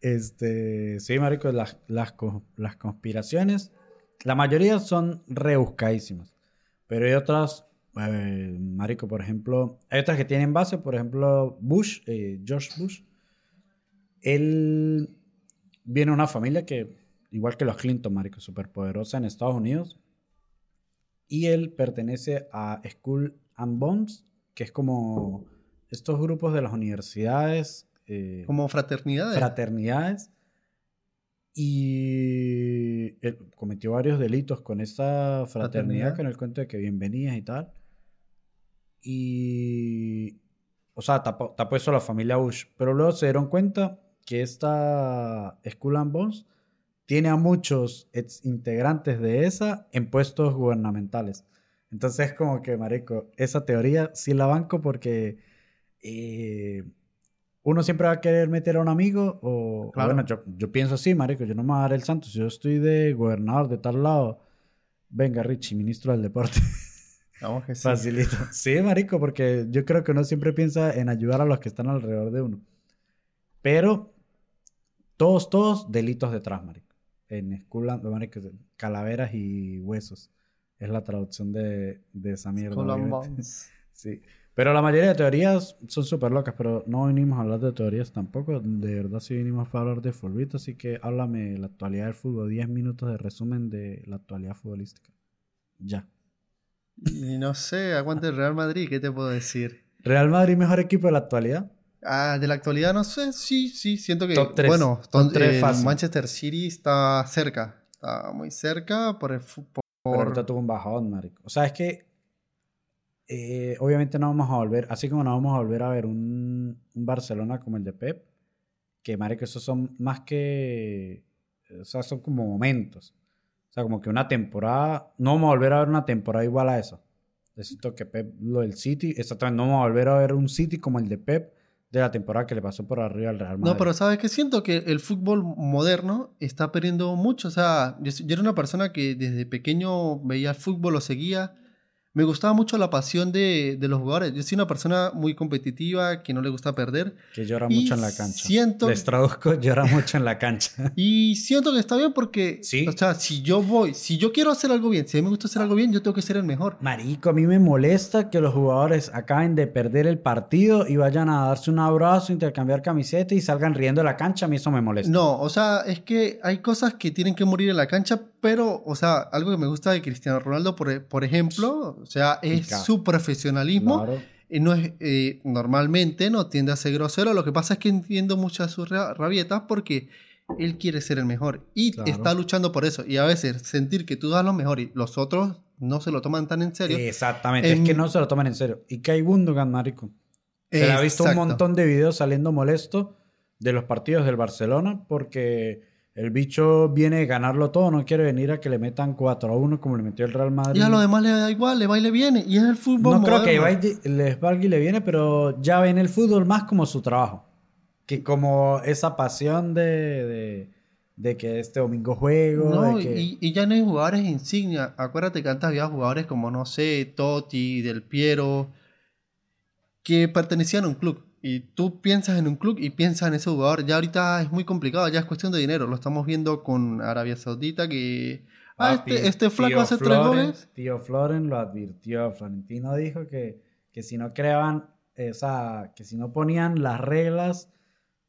Este, sí, marico, las, las, las conspiraciones, la mayoría son rebuscadísimas, pero hay otras, eh, marico, por ejemplo, hay otras que tienen base, por ejemplo, Bush, eh, George Bush, él viene de una familia que, igual que los Clinton, marico, súper poderosa en Estados Unidos, y él pertenece a School and Bones, que es como estos grupos de las universidades, eh, Como fraternidades. fraternidades, y él cometió varios delitos con esa fraternidad, Fraternidad. con el cuento de que bienvenidas y tal. Y, o sea, tapó, tapó eso la familia Bush, pero luego se dieron cuenta que esta Skull and Bones tiene a muchos ex integrantes de esa en puestos gubernamentales. Entonces, como que, marico, esa teoría sí la banco porque eh, uno siempre va a querer meter a un amigo o, o Claro. bueno, yo, yo pienso así, marico, yo no me voy a dar el santo. Si yo estoy de gobernador de tal lado, venga, Richie, ministro del deporte. Vamos que sí. Facilito. Sí, marico, porque yo creo que uno siempre piensa en ayudar a los que están alrededor de uno. Pero todos, todos delitos detrás, marico. En Skull and- marico, calaveras y huesos. Es la traducción de, de esa mierda. Sí. Pero la mayoría de teorías son súper locas, pero no vinimos a hablar de teorías tampoco. De verdad sí vinimos a hablar de fulbito, así que háblame de la actualidad del fútbol. 10 minutos de resumen de la actualidad futbolística. Ya. Y no sé, aguante el Real Madrid, ¿qué te puedo decir? Real Madrid, mejor equipo de la actualidad. Ah, de la actualidad no sé, sí, sí, siento que... Top tres. Bueno, Top ton- tres el fácil. Manchester City está cerca, está muy cerca por el fútbol. Pero ahorita tuvo un bajón, marico. O sea, es que eh, obviamente no vamos a volver, así como no vamos a volver a ver un, un Barcelona como el de Pep, que marico, esos son más que, o sea, son como momentos. O sea, como que una temporada, no vamos a volver a ver una temporada igual a esa. Necesito que Pep, lo del City, exactamente, no vamos a volver a ver un City como el de Pep de la temporada que le pasó por arriba al Real Madrid. No, pero ¿sabes qué? Siento que el fútbol moderno está perdiendo mucho. O sea, yo, yo era una persona que desde pequeño veía el fútbol, lo seguía. Me gustaba mucho la pasión de, de los jugadores. Yo soy una persona muy competitiva, que no le gusta perder. que llora y mucho en la cancha. siento- Les traduzco, llora mucho en la cancha. Y siento que está bien porque, Sí. o sea, si yo voy, si yo quiero hacer algo bien, si a mí me gusta hacer algo bien, yo tengo que ser el mejor. Marico, a mí me molesta que los jugadores acaben de perder el partido y vayan a darse un abrazo, intercambiar camiseta y salgan riendo de la cancha. A mí eso me molesta. No, o sea, es que hay cosas que tienen que morir en la cancha, pero, o sea, algo que me gusta de Cristiano Ronaldo, por, por ejemplo, o sea, es su profesionalismo. Claro. Eh, no es, eh, normalmente no tiende a ser grosero. Lo que pasa es que entiendo muchas sus ra- rabietas porque él quiere ser el mejor y Claro. está luchando por eso. Y a veces sentir que tú das lo mejor y los otros no se lo toman tan en serio. Exactamente, En- es que no se lo toman en serio. Y que hay Gundogan, marico. Se le ha visto un montón de videos saliendo molesto de los partidos del Barcelona porque el bicho viene a ganarlo todo, no quiere venir a que le metan 4 a 1 como le metió el Real Madrid. Y a lo demás le da igual, le va y le viene. Y es el fútbol No creo que vaya- les valga y le viene, pero ya ven el fútbol más como su trabajo. Que como esa pasión de, de, de que este domingo juego. No, de que... y, y ya no hay jugadores insignia. Acuérdate que antes había jugadores como, no sé, Totti, Del Piero, que pertenecían a un club. Y tú piensas en un club y piensas en ese jugador. Ya ahorita es muy complicado, ya es cuestión de dinero. Lo estamos viendo con Arabia Saudita que... Ah, Papi, este, este flaco hace tres goles. Tío Floren lo advirtió. Florentino dijo que, que si no creaban, esa, que si no ponían las reglas,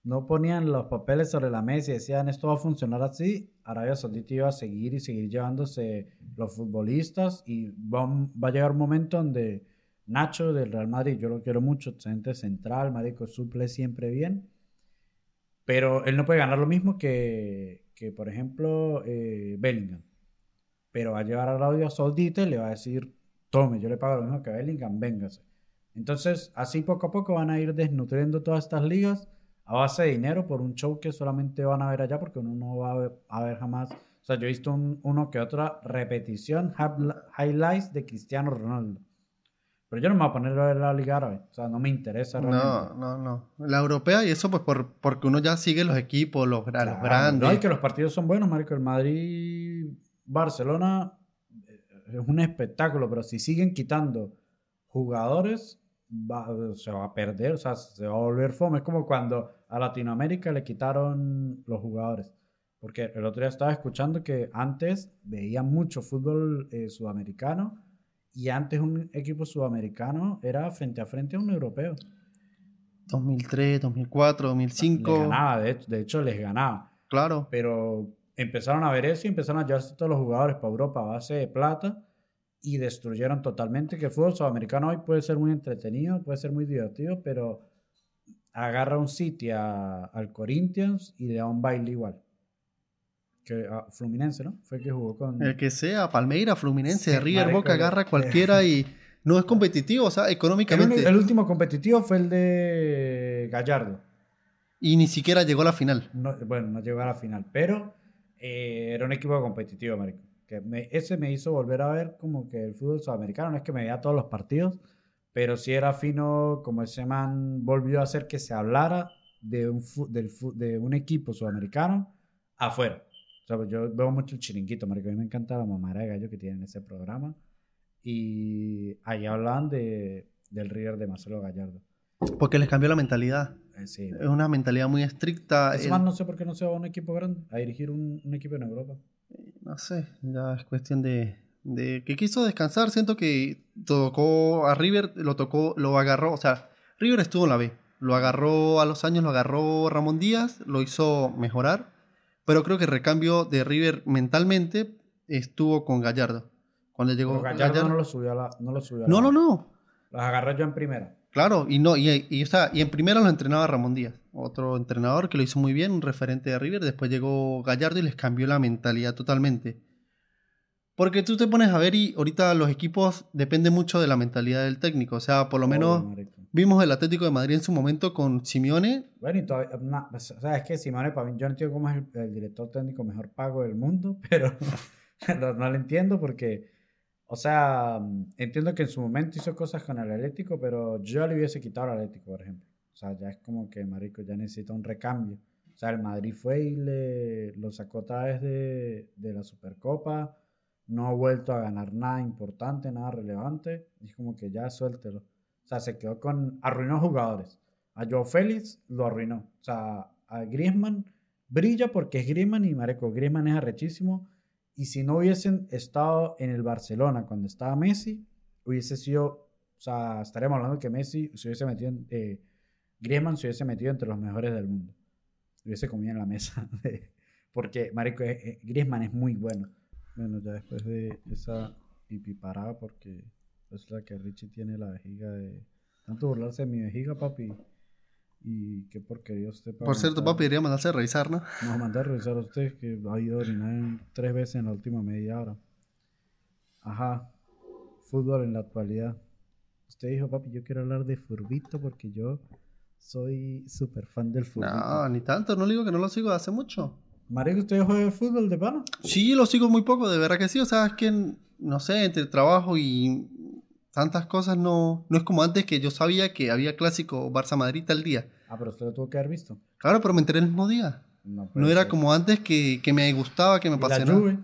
no ponían los papeles sobre la mesa y decían esto va a funcionar así, Arabia Saudita iba a seguir y seguir llevándose los futbolistas y va, va a llegar un momento donde Nacho del Real Madrid, yo lo quiero mucho, excelente central, marico, suple siempre bien, pero él no puede ganar lo mismo que, que por ejemplo, eh, Bellingham pero va a llevar a Arabia Saudita y le va a decir, tome, yo le pago lo mismo que Bellingham, véngase. Entonces, así poco a poco van a ir desnutriendo todas estas ligas a base de dinero por un show que solamente van a ver allá porque uno no va a ver, jamás. O sea, yo he visto un- uno que otra repetición, highlights de Cristiano Ronaldo. Pero yo no me voy a poner a ver la Liga Árabe. O sea, no me interesa No, realmente. no, no. La europea y eso pues por, porque uno ya sigue los equipos, los, grandes. No, y que los partidos son buenos, marico. El Madrid-Barcelona eh, es un espectáculo, pero si siguen quitando jugadores, va- se va a perder, o sea, se va a volver fome. Es como cuando a Latinoamérica le quitaron los jugadores. Porque el otro día estaba escuchando que antes veía mucho fútbol eh, sudamericano y antes un equipo sudamericano era frente a frente a un europeo. 2003, 2004, 2005. Les ganaba, de hecho, de hecho les ganaba. Claro. Pero empezaron a ver eso y empezaron a llevarse todos los jugadores para Europa a base de plata y destruyeron totalmente que el fútbol sudamericano hoy puede ser muy entretenido, puede ser muy divertido, pero agarra un City a- al Corinthians y le da un baile igual. Que a Fluminense, ¿no? Fue el que jugó con... El que sea, Palmeira, Fluminense, Sí, River, Boca, agarra eh. cualquiera y no es competitivo, o sea, El, económicamente. uni- el último competitivo fue el de Gallardo. Y ni siquiera llegó a la final. No- bueno, no llegó a la final, pero eh, era un equipo competitivo, marico. Que me- ese me hizo volver a ver como que el fútbol sudamericano, no es que me veía todos los partidos, pero sí era fino como ese man volvió a hacer que se hablara de un, del de un equipo sudamericano afuera. O sea, pues yo veo mucho el chiringuito, marico. A mí me encanta la mamara de gallo que tienen ese programa. Y ahí hablaban de, del River de Marcelo Gallardo. Porque les cambió la mentalidad. Eh, sí. Es una mentalidad muy estricta. Ese El- man no sé por qué no se va a un equipo grande a dirigir un, un equipo en Europa. No sé, ya es cuestión de, de que quiso descansar. Siento que tocó a River, lo tocó, lo agarró. O sea, River estuvo en la B. Lo agarró a los años, lo agarró Ramón Díaz, lo hizo mejorar. Pero creo que el recambio de River mentalmente estuvo con Gallardo. Cuando llegó Gallardo, Gallardo- no lo subió a la. No, lo subió a No, la- no, no. Los agarré yo en primera. Claro, y no, y, y, o sea, y en primera lo entrenaba Ramón Díaz, otro entrenador que lo hizo muy bien, un referente de River. Después llegó Gallardo y les cambió la mentalidad totalmente. Porque tú te pones a ver y ahorita los equipos dependen mucho de la mentalidad del técnico. O sea, por lo menos vimos el Atlético de Madrid en su momento con Simeone. Bueno, y todavía, pues, o sea, es que Simone, para mí, yo no entiendo cómo es el, el director técnico mejor pago del mundo, pero no, no lo entiendo porque, o sea, entiendo que en su momento hizo cosas con el Atlético, pero yo le hubiese quitado al Atlético, por ejemplo. O sea, ya es como que Marico ya necesita un recambio. O sea, el Madrid fue y le, lo sacó otra vez de, de la Supercopa, no ha vuelto a ganar nada importante, nada relevante, es como que ya suéltelo. O sea, se quedó con, arruinó jugadores. A Joe Félix lo arruinó. O sea, a Griezmann brilla porque es Griezmann y Mareco Griezmann es arrechísimo. Y si no hubiesen estado en el Barcelona cuando estaba Messi, hubiese sido, o sea, estaríamos hablando que Messi se hubiese metido, eh, Griezmann se hubiese metido entre los mejores del mundo. Hubiese comido en la mesa. porque, Marico, eh, eh, Griezmann es muy bueno. Bueno, ya después de esa pipiparada, porque resulta que Richie tiene la vejiga de... Tanto burlarse de mi vejiga, papi. Y qué porquería usted para Por cierto, aguantar. papi, debería mandarse a revisar, ¿no? Nos mandó a revisar a usted que ha ido a orinar tres veces en la última media hora. Ajá. Fútbol en la actualidad. Usted dijo, papi, yo quiero hablar de Furbito porque yo soy súper fan del fútbol. No, ni tanto, no le digo que no lo sigo de hace mucho. Marico, ¿usted juega fútbol de pana? Sí, lo sigo muy poco, de verdad que sí. O sea, es que, no sé, entre trabajo y tantas cosas no, no es como antes que yo sabía que había clásico Barça-Madrid tal día. Ah, pero usted lo tuvo que haber visto. Claro, pero me enteré el mismo día. No, No era ser. como antes que, que me gustaba, que me Y la apasionaba. Juve.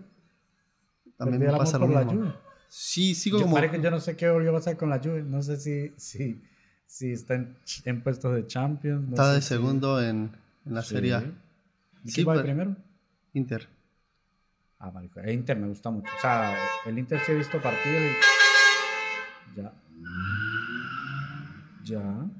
También me el pasa lo por la mismo. Juve. Sí, sigo Yo, como... marico, yo no sé qué volvió a pasar con la Juve. No sé si, si, si está en, en puestos de Champions. no Está de si- segundo en, en la Sí. Serie A. ¿Y Sí, quién va pero- primero? Inter. Ah, marico. El Inter me gusta mucho. O sea, el Inter sí he visto partidos y... Ya. Ya.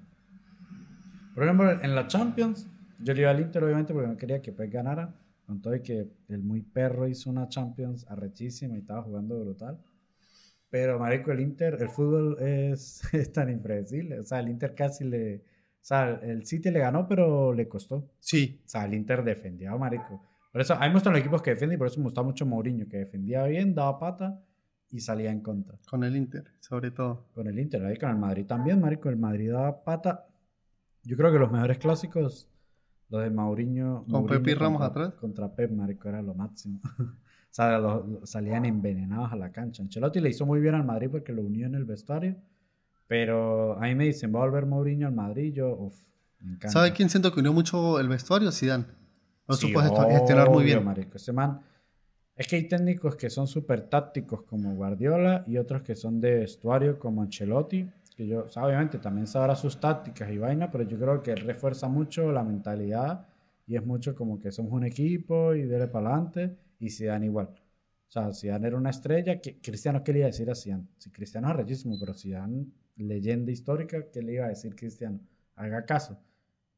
Por ejemplo, en la Champions, yo le iba al Inter obviamente porque no quería que Pep ganara. Con todo y que el muy perro hizo una Champions arrechísima y estaba jugando brutal. Pero, marico, el Inter, el fútbol es, es tan impredecible. O sea, el Inter casi le... O sea, el City le ganó, pero le costó. Sí, O sea, el Inter defendía, marico. Por eso, a mí me gustan los equipos que defienden y por eso me gusta mucho Mourinho, que defendía bien, daba pata y salía en contra. con el Inter, sobre todo. Con el Inter, ahí con el Madrid también, marico. El Madrid daba pata. Yo creo que los mejores clásicos, los de Mourinho. Con Mourinho y Ramos contra- atrás. Contra Pep, marico, era lo máximo. o sea, los- los- salían envenenados a la cancha. Ancelotti le hizo muy bien al Madrid porque lo unió en el vestuario. Pero a mí me dicen, va a volver Mourinho al Madrid. Yo, uff, me encanta. ¿Sabe quién siento que unió mucho el vestuario? Zidane. Lo Sí, supo gestionar muy bien. marico. Ese man- Es que hay técnicos que son súper tácticos como Guardiola y otros que son de vestuario como Ancelotti. Que yo, o sea, obviamente también sabrá sus tácticas y vaina, pero yo creo que refuerza mucho la mentalidad y es mucho como que somos un equipo y dele para adelante y Zidane igual. O sea, Zidane era una estrella. que Cristiano, ¿qué le iba a decir a Zidane? Si Cristiano es rechísimo, pero Zidane, leyenda histórica, ¿qué le iba a decir Cristiano? Haga caso.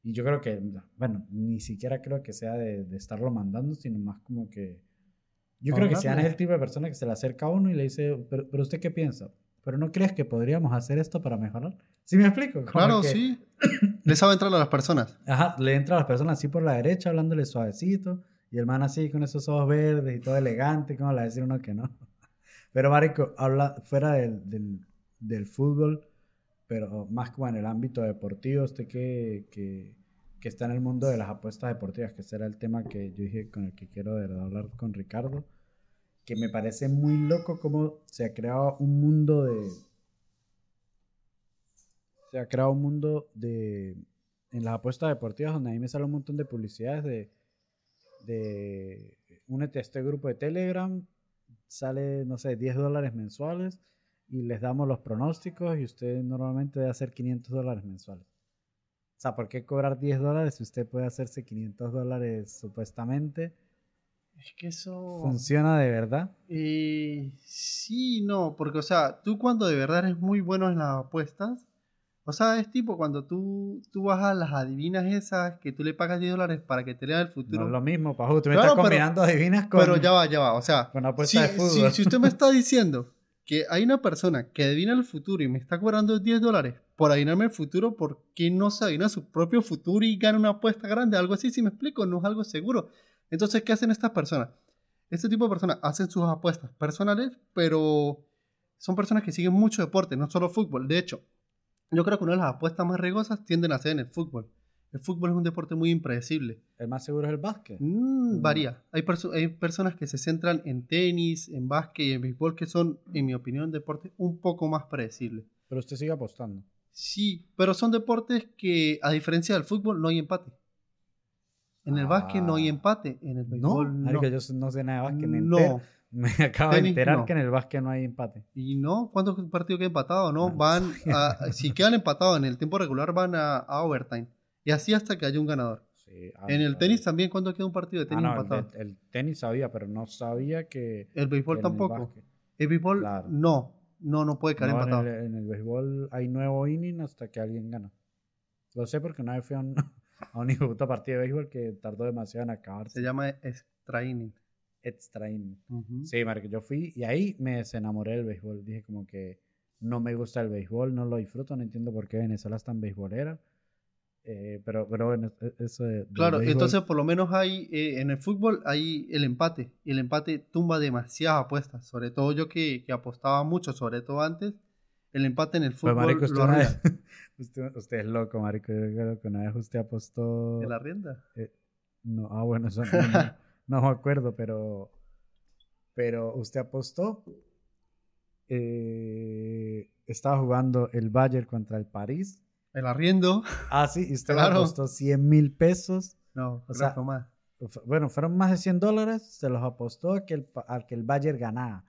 Y yo creo que, bueno, ni siquiera creo que sea de, de estarlo mandando, sino más como que... Yo creo que Zidane es el tipo de persona que se le acerca a uno y le dice, pero, pero ¿usted qué piensa? ¿Pero no crees que podríamos hacer esto para mejorar? ¿Sí me explico? Como Claro, que, sí. Le sabe entrar a las personas. Ajá, le entra a las personas así por la derecha, hablándole suavecito, y el man así con esos ojos verdes y todo elegante, como le va a decir uno que no. Pero, Marico, habla fuera del, del, del fútbol, pero más como en el ámbito deportivo, usted que, que, está en el mundo de las apuestas deportivas, que ese era el tema que yo dije con el que quiero hablar con Ricardo, que me parece muy loco cómo se ha creado un mundo de... Se ha creado un mundo de... En las apuestas deportivas, donde a mí me sale un montón de publicidades de... de únete a este grupo de Telegram, sale, no sé, 10 dólares mensuales y les damos los pronósticos y usted normalmente debe hacer 500 dólares mensuales. O sea, ¿por qué cobrar 10 dólares si usted puede hacerse 500 dólares supuestamente? Es que eso... ¿Funciona de verdad? Eh, sí, no, porque, o sea, tú cuando de verdad eres muy bueno en las apuestas, o sea, es tipo cuando tú, tú vas a las adivinas esas que tú le pagas 10 dólares para que te lean el futuro. No es lo mismo, Paju. Tú me Claro, estás pero- combinando adivinas con, Pero ya va, ya va, o sea, con si, apuestas de si- fútbol. si usted me está diciendo que hay una persona que adivina el futuro y me está cobrando 10 dólares por adivinarme el futuro, ¿por qué no se adivina su propio futuro y gana una apuesta grande? Algo así, si me explico, no es algo seguro. Entonces, ¿qué hacen estas personas? Este tipo de personas hacen sus apuestas personales, pero son personas que siguen mucho deporte, no solo fútbol. De hecho, yo creo que una de las apuestas más riesgosas tienden a ser en el fútbol. El fútbol es un deporte muy impredecible. El más seguro es el básquet. Mm, Mm. varía. Hay, perso- hay personas que se centran en tenis, en básquet y en béisbol que son, en mi opinión, deportes un poco más predecibles. Pero usted sigue apostando. Sí, pero son deportes que, a diferencia del fútbol, no hay empate. En el básquet no hay Ah. empate, en el No, béisbol no. marica, yo no sé nada de básquet. Me, No. me acabo de enterar no. que en el básquet no hay empate. Y no, ¿cuántos partidos quedan empatados? No, Ah, no van a, si quedan empatados en el tiempo regular, van a, a overtime. Y así hasta que haya un ganador. Sí, ah, en el sabía. tenis también, ¿cuándo queda un partido de Ah, tenis no, el, empatado? el tenis sabía, pero no sabía que. El béisbol el tampoco. El béisbol, Claro. no, no, no puede quedar No, en, empatado. el, en el béisbol hay nuevo inning hasta que alguien gana. Lo sé porque una vez fui a un, a un hijo de puta partido de béisbol que tardó demasiado en acabarse. Se llama extra inning. Extra inning. Ujú. Sí, marica, yo fui y ahí me desenamoré del béisbol. Dije como que no me gusta el béisbol, no lo disfruto, no entiendo por qué Venezuela es tan beisbolera. Eh, pero, pero bueno, e- eso del Claro, entonces por lo menos hay, eh, en el fútbol hay el empate. Y el empate tumba demasiadas apuestas. Sobre todo yo que, que apostaba mucho, sobre todo antes. El empate en el Pues, fútbol marico, usted, lo vez- usted, usted es loco, marico. Yo creo que una vez usted apostó... ¿De la rienda? No, ah, bueno, eso no, no- no me acuerdo, pero... Pero usted apostó... eh, estaba jugando el Bayern contra el París. El arriendo. Ah, sí, y usted Claro. apostó 100 mil pesos. No, O sea, más. Bueno, fueron más de 100 dólares, se los apostó a que el, que el Bayern ganaba.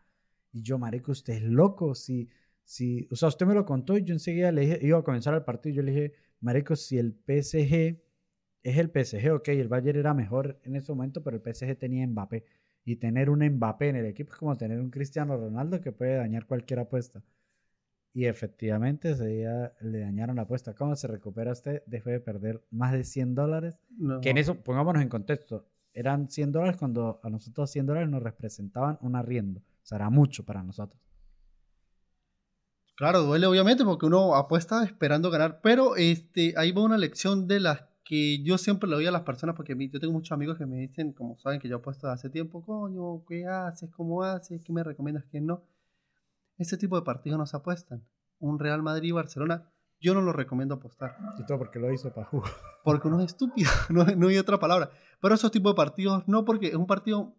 Y yo, marico, usted es loco. Si, si, o sea, usted me lo contó y yo enseguida le dije, iba a comenzar el partido y yo le dije, marico, si el PSG es el PSG, ok, el Bayern era mejor en ese momento, pero el PSG tenía Mbappé. Y tener un Mbappé en el equipo es como tener un Cristiano Ronaldo que puede dañar cualquier apuesta. Y efectivamente ese día le dañaron la apuesta. ¿Cómo se recupera usted después de perder más de 100 dólares? No. Que en eso, pongámonos en contexto, eran 100 dólares cuando a nosotros 100 dólares nos representaban un arriendo. O sea, era mucho para nosotros. Claro, duele obviamente porque uno apuesta esperando ganar, pero este, ahí va una lección de las que yo siempre le doy a las personas porque yo tengo muchos amigos que me dicen, como saben que yo apuesto hace tiempo, coño, ¿qué haces? ¿Cómo haces? ¿Qué me recomiendas? ¿Qué no? Ese tipo de partidos no se apuestan. Un Real Madrid-Barcelona, yo no lo recomiendo apostar. Y todo porque lo hizo Pajú. Porque uno es estúpido, no, no hay otra palabra. Pero esos tipos de partidos no, porque es un partido.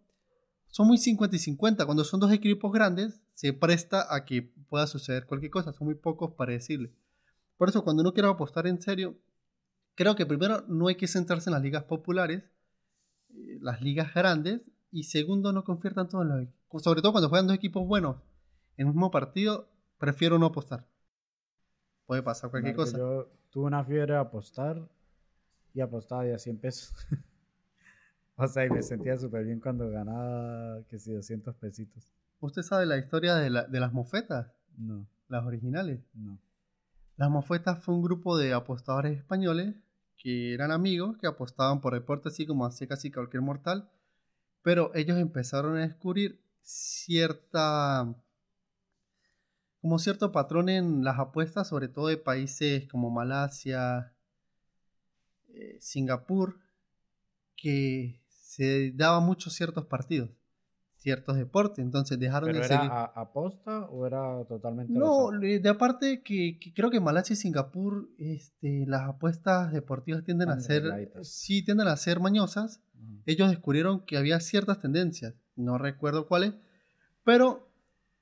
Son muy 50 y 50. Cuando son dos equipos grandes, se presta a que pueda suceder cualquier cosa. Son muy pocos predecibles. Por eso, cuando uno quiere apostar en serio, creo que primero no hay que centrarse en las ligas populares, eh, las ligas grandes. Y segundo, no confiar tanto en los. Sobre todo cuando juegan dos equipos buenos en el mismo partido, prefiero no apostar. Puede pasar cualquier cosa. Yo tuve una fiebre de apostar y apostaba de a 100 pesos. o sea, y me sentía súper bien cuando ganaba, que si 200 pesitos. ¿Usted sabe la historia de, la- de las mofetas? No, Las originales. no. Las mofetas fue un grupo de apostadores españoles que eran amigos, que apostaban por deporte así como hacía casi cualquier mortal, pero ellos empezaron a descubrir cierta como cierto patrón en las apuestas, sobre todo de países como Malasia, eh, Singapur, que se daban muchos ciertos partidos, ciertos deportes, entonces dejaron ¿Pero de era seguir. a- aposta o era totalmente al No, azar? le- de aparte que, que creo que Malasia y Singapur, este, las apuestas deportivas tienden a ser, sí, tienden a ser mañosas. Ellos descubrieron que había ciertas tendencias, no recuerdo cuáles, pero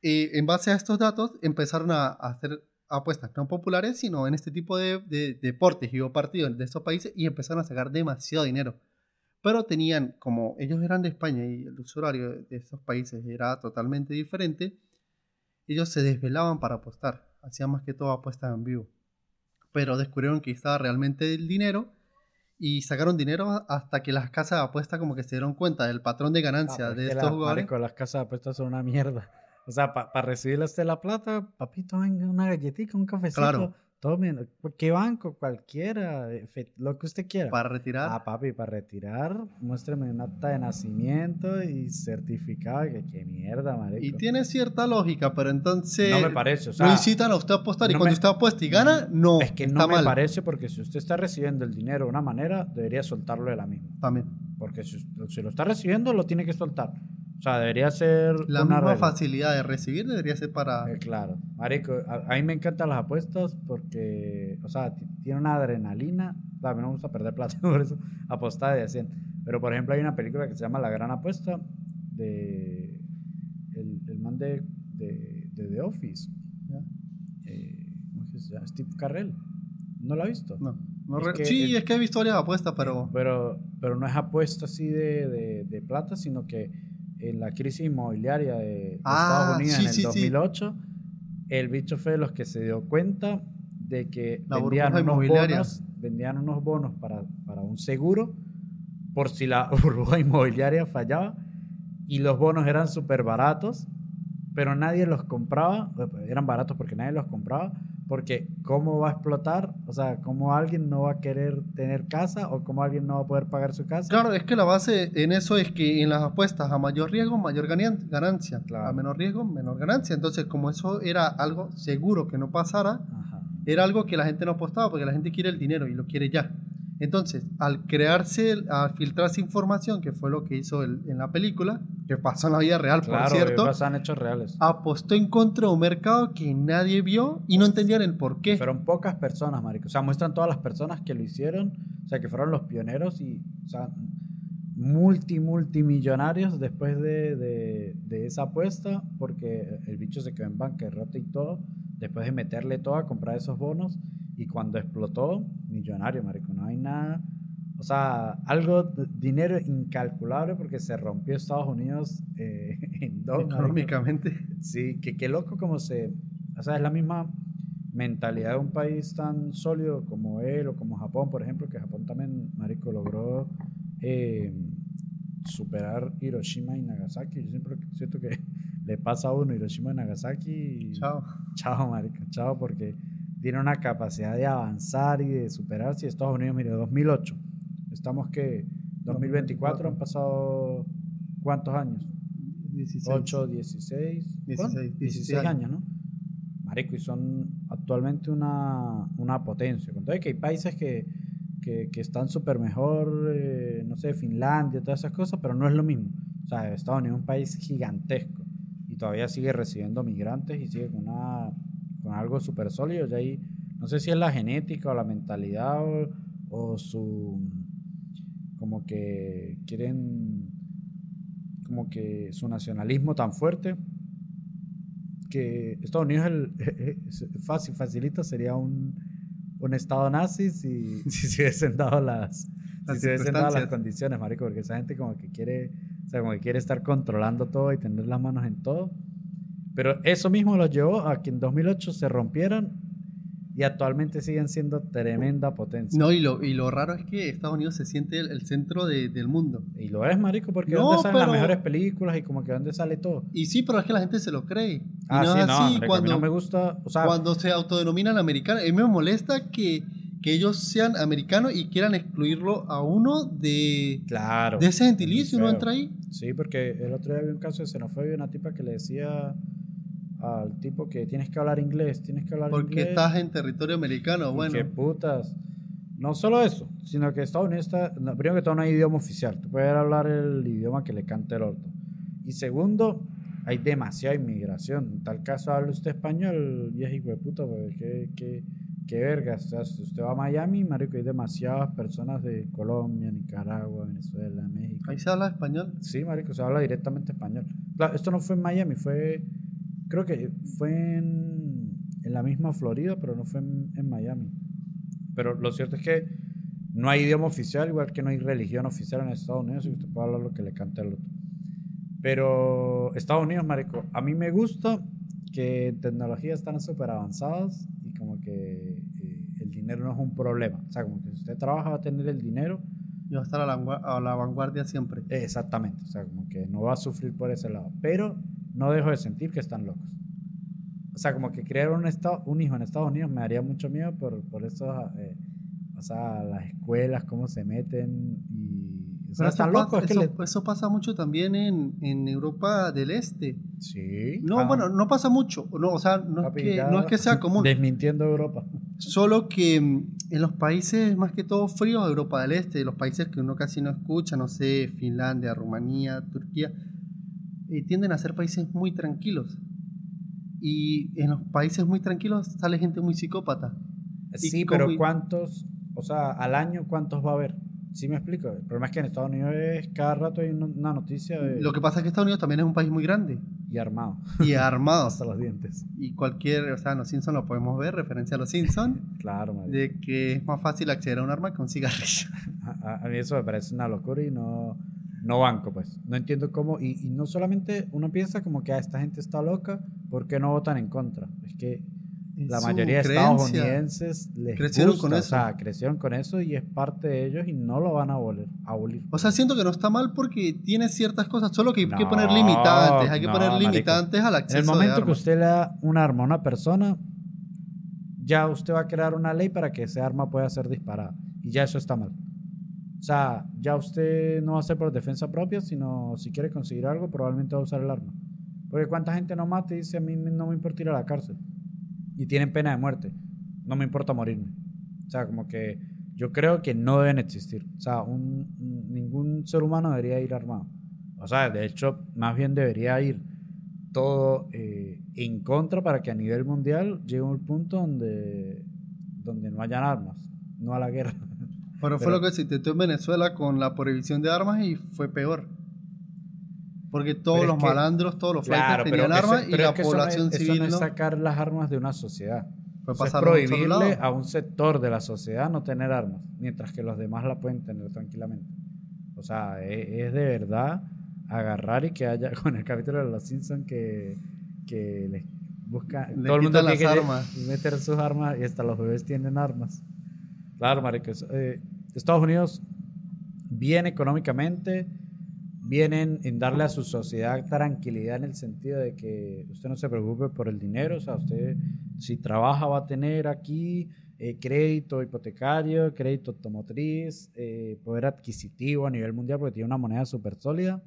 eh, en base a estos datos empezaron a, a hacer apuestas no populares, sino en este tipo de, de deportes y o partidos de estos países y empezaron a sacar demasiado dinero. Pero tenían, como ellos eran de España y el usuario de estos países era totalmente diferente, ellos se desvelaban para apostar. Hacían más que todo apuestas en vivo. Pero descubrieron que estaba realmente el dinero y sacaron dinero hasta que las casas de apuestas como que se dieron cuenta del patrón de ganancia Ah, de es que estos jugadores. marico, las casas de apuestas son una mierda. O sea, para recibirle a usted la plata, papito, venga, una galletita, un cafecito. Claro. Tome, ¿qué banco? Cualquiera, efe- lo que usted quiera. Para retirar. Ah, papi, para retirar, muéstrame un acta de nacimiento y certificado. Que qué mierda, marico. y tiene cierta lógica, pero entonces No me parece, o sea, lo incitan a usted a apostar y no cuando me- usted apuesta y gana, no, es que está no me mal. parece porque si usted está recibiendo el dinero de una manera, debería soltarlo de la misma. También. Porque si, si lo está recibiendo, lo tiene que soltar. O sea, debería ser La una misma regla. facilidad de recibir debería ser para... Eh, claro, marico, a, a mí me encantan las apuestas porque, o sea, ti- tiene una adrenalina. O a mí no me gusta perder plata por eso, apostar y así. Pero, por ejemplo, hay una película que se llama La Gran Apuesta de el, el man de, de, de The Office. ¿Ya? Eh, ¿Cómo es que se llama? Steve Carrell. ¿No lo ha visto? No, no Es re- que sí, el- es que he visto varias apuestas, pero... Pero, pero no es apuesta así de, de, de plata, sino que en la crisis inmobiliaria de, Ah, Estados Unidos sí, en el sí, sí. 2008, el bicho fue de los que se dio cuenta de que La vendían unos, bonos, vendían unos bonos para, para un seguro por si la burbuja inmobiliaria fallaba y los bonos eran súper baratos, pero nadie los compraba, eran baratos porque nadie los compraba, porque cómo va a explotar, o sea, cómo alguien no va a querer tener casa o cómo alguien no va a poder pagar su casa. Claro, es que la base en eso es que en las apuestas a mayor riesgo, mayor ganan- ganancia. Claro. A menor riesgo, menor ganancia. Entonces, como eso era algo seguro que no pasara, Ajá. era algo que la gente no apostaba porque la gente quiere el dinero y lo quiere ya. Entonces, al crearse, al filtrarse información, que fue lo que hizo el- en la película, que pasó en la vida real, Claro, por cierto, pasan hechos reales. apostó en contra de un mercado que nadie vio y no entendían el por qué. Fueron pocas personas, marico. O sea, muestran todas las personas que lo hicieron, o sea, que fueron los pioneros y, o sea, multi, multimillonarios después de, de, de esa apuesta, porque el bicho se quedó en bancarrota y todo, después de meterle todo a comprar esos bonos, y cuando explotó, millonario, marico, no hay nada. O sea, algo, dinero incalculable porque se rompió Estados Unidos eh, en dos. económicamente. Sí, que qué loco como se... O sea, es la misma mentalidad de un país tan sólido como él o como Japón, por ejemplo, que Japón también, marico, logró eh, superar Hiroshima y Nagasaki. Yo siempre siento que le pasa a uno Hiroshima y Nagasaki y... Chao. Chao, marico, chao, porque tiene una capacidad de avanzar y de superarse. Estados Unidos, mire, 2008. Estamos que 2024 han pasado ¿cuántos años? 16. 8, 16, 16, ¿cuánto? 16 16 años, ¿no? Marico, y son actualmente una, una potencia. Y que hay países que, que, que están súper mejor, eh, no sé, Finlandia, todas esas cosas, pero no es lo mismo. O sea, Estados Unidos es un país gigantesco y todavía sigue recibiendo migrantes y sigue con, una, con algo súper sólido. Y ahí, no sé si es la genética o la mentalidad o, o su. Como que quieren. como que su nacionalismo tan fuerte que Estados Unidos el, fácil, facilita sería un, un estado nazi si, si se hubiesen dado las, Las si se hubiesen dado las condiciones, marico, porque esa gente como que quiere, o sea, como que quiere estar controlando todo y tener las manos en todo. Pero eso mismo los llevó a que en 2008 se rompieran y actualmente siguen siendo tremenda potencia. No, y lo, y lo raro es que Estados Unidos se siente el, el centro de- del mundo. Y lo es, marico, porque No, donde salen pero- las mejores películas y como que donde sale todo. Y sí, pero es que la gente se lo cree. Y Ah, no sí, no, así marico, a mí cuando, no me gusta, o sea, cuando se autodenominan americanos. A mí me molesta que, que ellos sean americanos y quieran excluirlo a uno de, claro. de ese gentilicio. Uno entra ahí. Sí, porque el otro día había un caso de xenofobia, una tipa que le decía al tipo que tienes que hablar inglés, tienes que hablar Porque inglés. estás en territorio americano. Bueno, que putas. No solo eso, sino que Estados Unidos está. no, primero que todo, no hay idioma oficial. Tú puedes hablar el idioma que le cante el orto. Y segundo, hay demasiada inmigración. En tal caso, hable usted español, viejo hijo de puta, porque qué, qué, qué vergas. O sea, si usted va a Miami, marico, hay demasiadas personas de Colombia, Nicaragua, Venezuela, México. ahí se habla español. Sí, marico, se habla directamente español. Claro, esto no fue en Miami, fue, creo que fue en, en la misma Florida, pero no fue en, en Miami. Pero lo cierto es que no hay idioma oficial, igual que no hay religión oficial en Estados Unidos, y usted puede hablar lo que le cante al otro. Pero Estados Unidos, marico, a mí me gusta que en tecnología están súper avanzados y como que eh, el dinero no es un problema. O sea, como que si usted trabaja va a tener el dinero. Y va a estar a la, a la vanguardia siempre. Exactamente. O sea, como que no va a sufrir por ese lado. Pero no dejo de sentir que están locos. O sea, como que crear un, estado, un hijo en Estados Unidos me daría mucho miedo por, por eso, eh, o sea, las escuelas, cómo se meten y... O sea, Pero están locos. pasa, es que eso- le- eso pasa mucho también en, en Europa del Este. Sí. No, ah, bueno, no pasa mucho. No, o sea, no, papi, es, que, no es que sea común. Desmintiendo Europa. Solo que mm, en los países más que todo fríos de Europa del Este, los países que uno casi no escucha, no sé, Finlandia, Rumanía, Turquía, eh, tienden a ser países muy tranquilos. Y en los países muy tranquilos sale gente muy psicópata. ¿Y Sí, pero y- ¿cuántos, o sea, al año cuántos va a haber? ¿Sí me explico? El problema es que en Estados Unidos es cada rato hay una- noticia de... Lo que pasa es que Estados Unidos también es un país muy grande Y armado, y armado. hasta los dientes. y cualquier, o sea, en los Simpsons lo podemos ver, referencia a los Simpsons, Claro, marico. de que es más fácil acceder a un arma que un cigarrillo. A- a mí eso me parece una locura y no, no banco, pues. No entiendo cómo. Y, y no solamente uno piensa como que a esta gente está loca, ¿por qué no votan en contra? Es que la su mayoría de estadounidenses les Crecieron gusta, con o eso. sea, crecieron con eso y es parte de ellos y no lo van a abolir. abolir. O sea, siento que no está mal porque tiene ciertas cosas, solo que hay que poner limitantes, hay que no, poner marico. limitantes al en acceso el de momento que armas. usted le da un arma a una persona, ya usted va a crear una ley para que ese arma pueda ser disparada. Y ya eso está mal. O sea, ya usted no va a hacer por defensa propia, sino si quiere conseguir algo, probablemente va a usar el arma. Porque cuánta gente no mata y dice a mí no me importa ir a la cárcel. Y tienen pena de muerte. No me importa morirme. O sea, como que yo creo que no deben existir. O sea, ningún ser humano debería ir armado. O sea, de hecho, más bien debería ir todo eh, en contra para que a nivel mundial llegue un punto donde, donde no hayan armas, no a la guerra. Pero fue lo que se intentó en Venezuela con la prohibición de armas y fue peor. Porque todos los que- malandros, todos los Claro, tenían eso- armas y la es que eso no es- población eso civil no es sacar las armas de una sociedad. Fue Eso es prohibirle a un sector de la sociedad no tener armas, mientras que los demás la pueden tener tranquilamente. O sea, e- es, de verdad agarrar y que haya, con el capítulo de Los Simpsons que, que les busca, todo el mundo tiene que armas. meter sus armas y hasta los bebés tienen armas. Claro, marico. es- eh, Estados Unidos bien económicamente, vienen en darle a su sociedad tranquilidad en el sentido de que usted no se preocupe por el dinero, o sea, usted si trabaja va a tener aquí eh, crédito hipotecario, crédito automotriz, eh, poder adquisitivo a nivel mundial porque tiene una moneda súper sólida,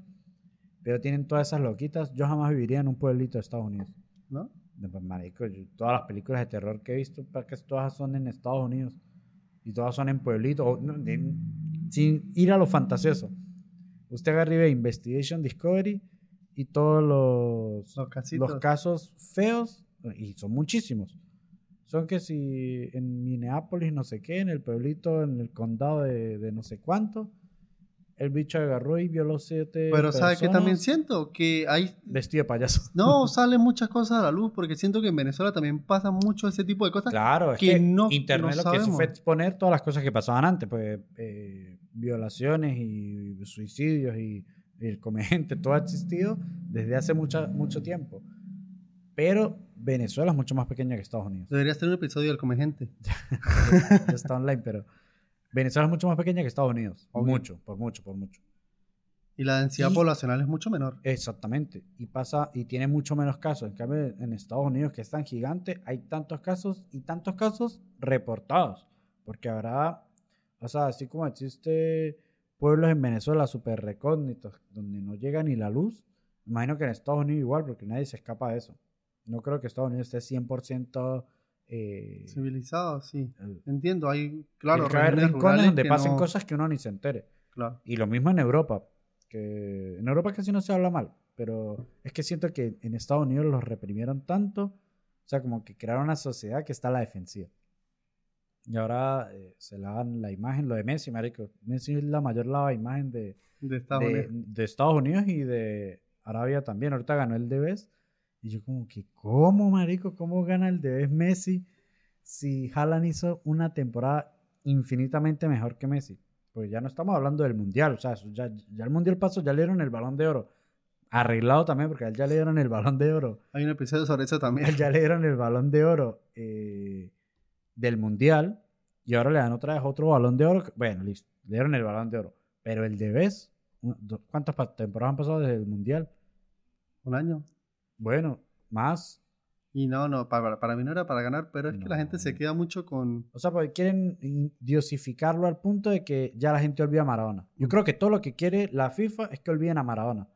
pero tienen todas esas loquitas. Yo jamás viviría en un pueblito de Estados Unidos. ¿no? Pues, marico, yo- todas las películas de terror que he visto, todas son en Estados Unidos y todas son en pueblitos, sin ir a lo fantasioso. Usted agarra y ve Investigation Discovery y todos los, Los los casos feos, y son muchísimos. Son que si en Minneapolis, no sé qué, en el pueblito, en el condado de, de no sé cuánto, el bicho agarró y violó siete. Pero ¿sabes qué personas también siento? Que hay... Vestido de payaso. No salen muchas cosas a la luz porque siento que en Venezuela también pasa mucho ese tipo de cosas. Claro, es que que, no- Internet no lo que hizo sabemos. fue exponer todas las cosas que pasaban antes, pues eh, violaciones y suicidios y, y el come gente, todo ha existido desde hace mucha, mucho tiempo. Pero Venezuela es mucho más pequeña que Estados Unidos. Debería ser un episodio del Come Gente. ya está online, pero Venezuela es mucho más pequeña que Estados Unidos. Obvio. Mucho, por mucho, por mucho. Y la densidad Y- poblacional es mucho menor. Exactamente. Y pasa, y tiene mucho menos casos. En cambio, en Estados Unidos, que es tan gigante, hay tantos casos y tantos casos reportados. Porque habrá, o sea, así como existe pueblos en Venezuela súper recógnitos, donde no llega ni la luz, imagino que en Estados Unidos igual, porque nadie se escapa de eso. No creo que Estados Unidos esté 100% eh, Civilizado, sí. Entiendo, hay, claro, tiene que haber rincones donde pasen no- cosas que uno ni se entere. Claro. Y lo mismo en Europa, que en Europa casi no se habla mal, pero es que siento que en Estados Unidos los reprimieron tanto, o sea, como que crearon una sociedad que está a la defensiva. Y ahora eh, se lavan la imagen, lo de Messi, marico. Messi es la mayor lava imagen de, De Estados de, Unidos. de Estados Unidos y de Arabia también. Ahorita ganó el Debes. Y yo como que, ¿cómo, marico? ¿Cómo gana el Debes Messi si Haaland hizo una temporada infinitamente mejor que Messi? Pues ya no estamos hablando del Mundial. O sea, ya, ya el Mundial pasó, ya le dieron el Balón de Oro. arreglado también, porque a él ya le dieron el balón de oro. Hay un episodio sobre eso también. A él ya le dieron el balón de oro eh, del mundial y ahora le dan otra vez otro balón de oro. Bueno, listo, le dieron el balón de oro. Pero el de vez, ¿cuántas temporadas han pasado desde el mundial? Un año. Bueno, más. Y no, no, para, para mí no era para ganar, pero es que la gente se queda mucho con... O sea, porque quieren diosificarlo al punto de que ya la gente olvida a Maradona. Yo creo que todo lo que quiere la FIFA es que olviden a Maradona.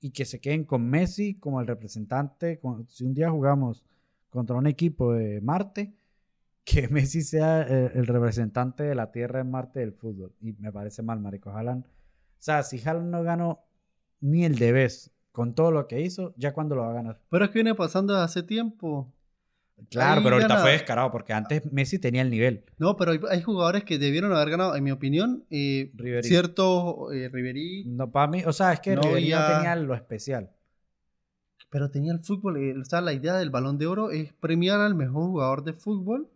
Y que se queden con Messi como el representante. si un día jugamos contra un equipo de Marte, que Messi sea eh, el, representante de la Tierra en Marte del fútbol. Y me parece mal, marico. Haaland... O sea, si Haaland no ganó ni el de vez con todo lo que hizo, ya cuando lo va a ganar. Pero es que viene pasando hace tiempo. Claro, pero ahorita fue descarado porque antes Messi tenía el nivel. No, pero hay, jugadores que debieron haber ganado, en mi opinión. Eh, Cierto, eh, No, para mí, o sea, es que no, tenía lo especial. Pero tenía el fútbol, eh, o sea, la idea del balón de oro es premiar al mejor jugador de fútbol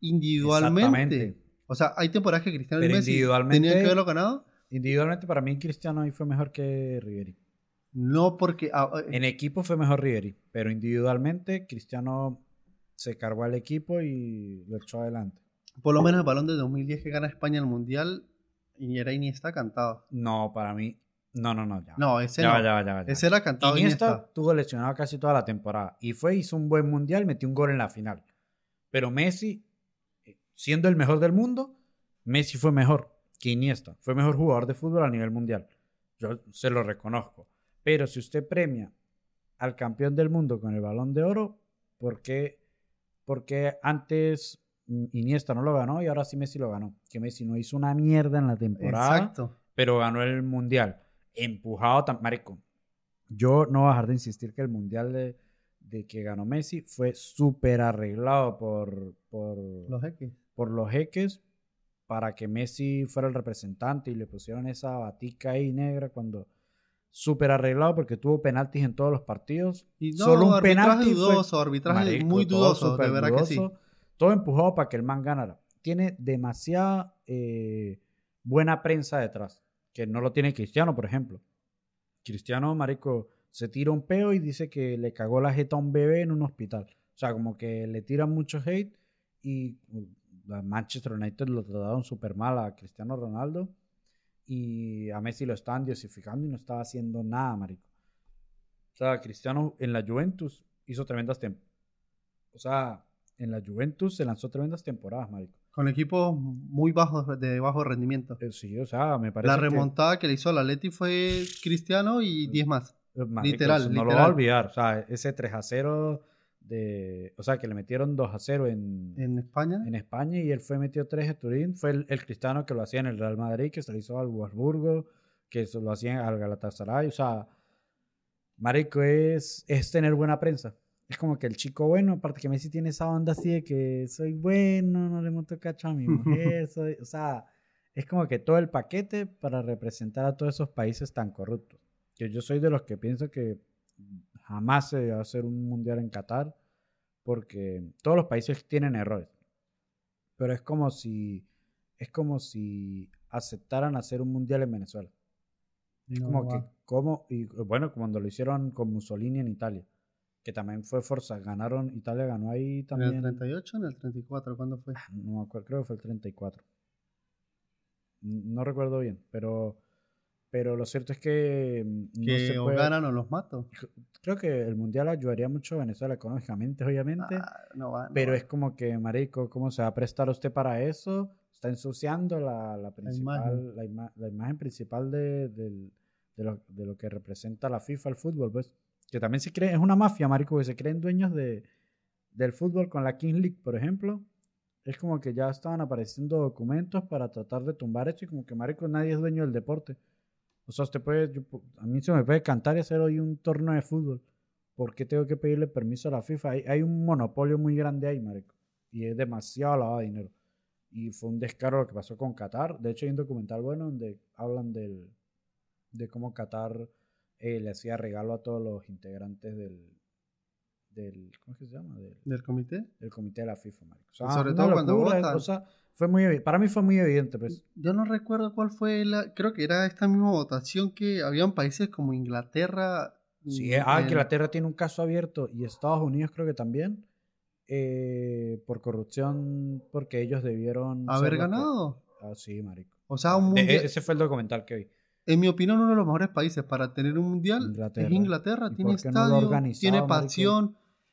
individualmente. O sea, hay temporadas que Cristiano y Messi tenían que haberlo ganado. Individualmente, para mí, Cristiano ahí fue mejor que Ribery. No porque... Ah, eh, en equipo fue mejor Ribery, pero individualmente Cristiano se cargó al equipo y lo echó adelante. Por lo menos el balón de 2010 que gana España el Mundial y era Iniesta cantado. No, para mí... No, no, no, ya. No, ese no. ese era cantado Iniesta, Iniesta. tuvo lesionado casi toda la temporada. Y fue, hizo un buen Mundial, metió un gol en la final. Pero Messi, eh, siendo el mejor del mundo, Messi fue mejor que Iniesta. Fue mejor jugador de fútbol a nivel mundial. Yo se lo reconozco. Pero si usted premia al campeón del mundo con el balón de oro, ¿por qué, porque antes Iniesta no lo ganó y ahora sí Messi lo ganó? Que Messi no hizo una mierda en la temporada, Exacto. pero ganó el mundial. Empujado tan. Marico, yo no voy a dejar de insistir que el mundial de, de que ganó Messi fue súper arreglado por, por los jeques. Por los jeques para que Messi fuera el representante y le pusieron esa batica ahí negra cuando súper arreglado porque tuvo penaltis en todos los partidos. Y Solo un penalti dudoso, arbitraje muy dudoso, de verdad que sí. Todo empujado para que el man ganara. Tiene demasiada eh, buena prensa detrás, que no lo tiene Cristiano, por ejemplo. Cristiano, marico, se tira un peo y dice que le cagó la jeta a un bebé en un hospital. O sea, como que le tiran mucho hate y uh, Manchester United lo trataron súper mal a Cristiano Ronaldo y a Messi lo estaban diosificando y no estaba haciendo nada, marico. O sea, Cristiano en la Juventus hizo tremendas temporadas. O sea, en la Juventus se lanzó tremendas temporadas, marico. Con equipos muy bajos, de bajo rendimiento. Eh, sí, o sea, me parece La remontada que, le hizo al Atleti fue Cristiano y 10 más. Eh, literal, No lo va a olvidar. O sea, ese 3 a 0 o sea, que le metieron 2 a 0 en, ¿En España. En España y él fue metió 3 a Turín. Fue el, cristiano que lo hacía en el Real Madrid, que se lo hizo al Wolfsburgo, que se lo hacía al Galatasaray. O sea, Marico es, es tener buena prensa. Es como que el chico bueno, aparte que Messi tiene esa onda así de que soy bueno, no le monto cacho a mi mujer, o sea, es como que todo el paquete para representar a todos esos países tan corruptos. Que yo soy de los que pienso que jamás se va a hacer un mundial en Qatar porque todos los países tienen errores. Pero es como si es como si aceptaran hacer un mundial en Venezuela. Es como que como y bueno, cuando lo hicieron con Mussolini en Italia, que también fue fuerza, ganaron Italia ganó ahí también. ¿En el 38 o en el 34 cuándo fue? Ah, no me acuerdo, creo que fue el 34. No recuerdo bien, pero pero lo cierto es que mm, no se puede... o ganan o los mato. Creo que el mundial ayudaría mucho a Venezuela económicamente, obviamente. Ah, no va, pero es como que, marico, ¿cómo se va a prestar usted para eso? Está ensuciando la, la principal, la imagen, la imagen principal de, de, lo, de, lo, que representa la FIFA, el fútbol, pues. Que también se cree, es una mafia, marico, que se creen dueños de, del fútbol con la King League, por ejemplo. Es como que ya estaban apareciendo documentos para tratar de tumbar esto y como que, marico, nadie es dueño del deporte. O sea, usted puede, a mí se me puede cantar y hacer hoy un torneo de fútbol. ¿Por qué tengo que pedirle permiso a la FIFA? Hay, un monopolio muy grande ahí, marico. Y es demasiado lavado de dinero. Y fue un descaro lo que pasó con Qatar. De hecho, hay un documental bueno donde hablan de cómo Qatar eh, le hacía regalo a todos los integrantes del, del ¿cómo es que se llama? Del, ¿Del comité? del comité de la FIFA, marico. O sea, sobre todo cuando votan. o sea, fue muy para mí fue muy evidente, pues. Yo no recuerdo cuál fue la. Creo que era esta misma votación que habían países como Inglaterra. Sí, ah, en- que Inglaterra tiene un caso abierto y Estados Unidos creo que también eh, por corrupción porque ellos debieron haber ganado. Ah, sí, marico. O sea, un De- mundial. ese fue el documental que vi. En mi opinión, uno de los mejores países para tener un mundial Inglaterra. es Inglaterra. ¿Y Tiene no estadio, organizado, tiene marico?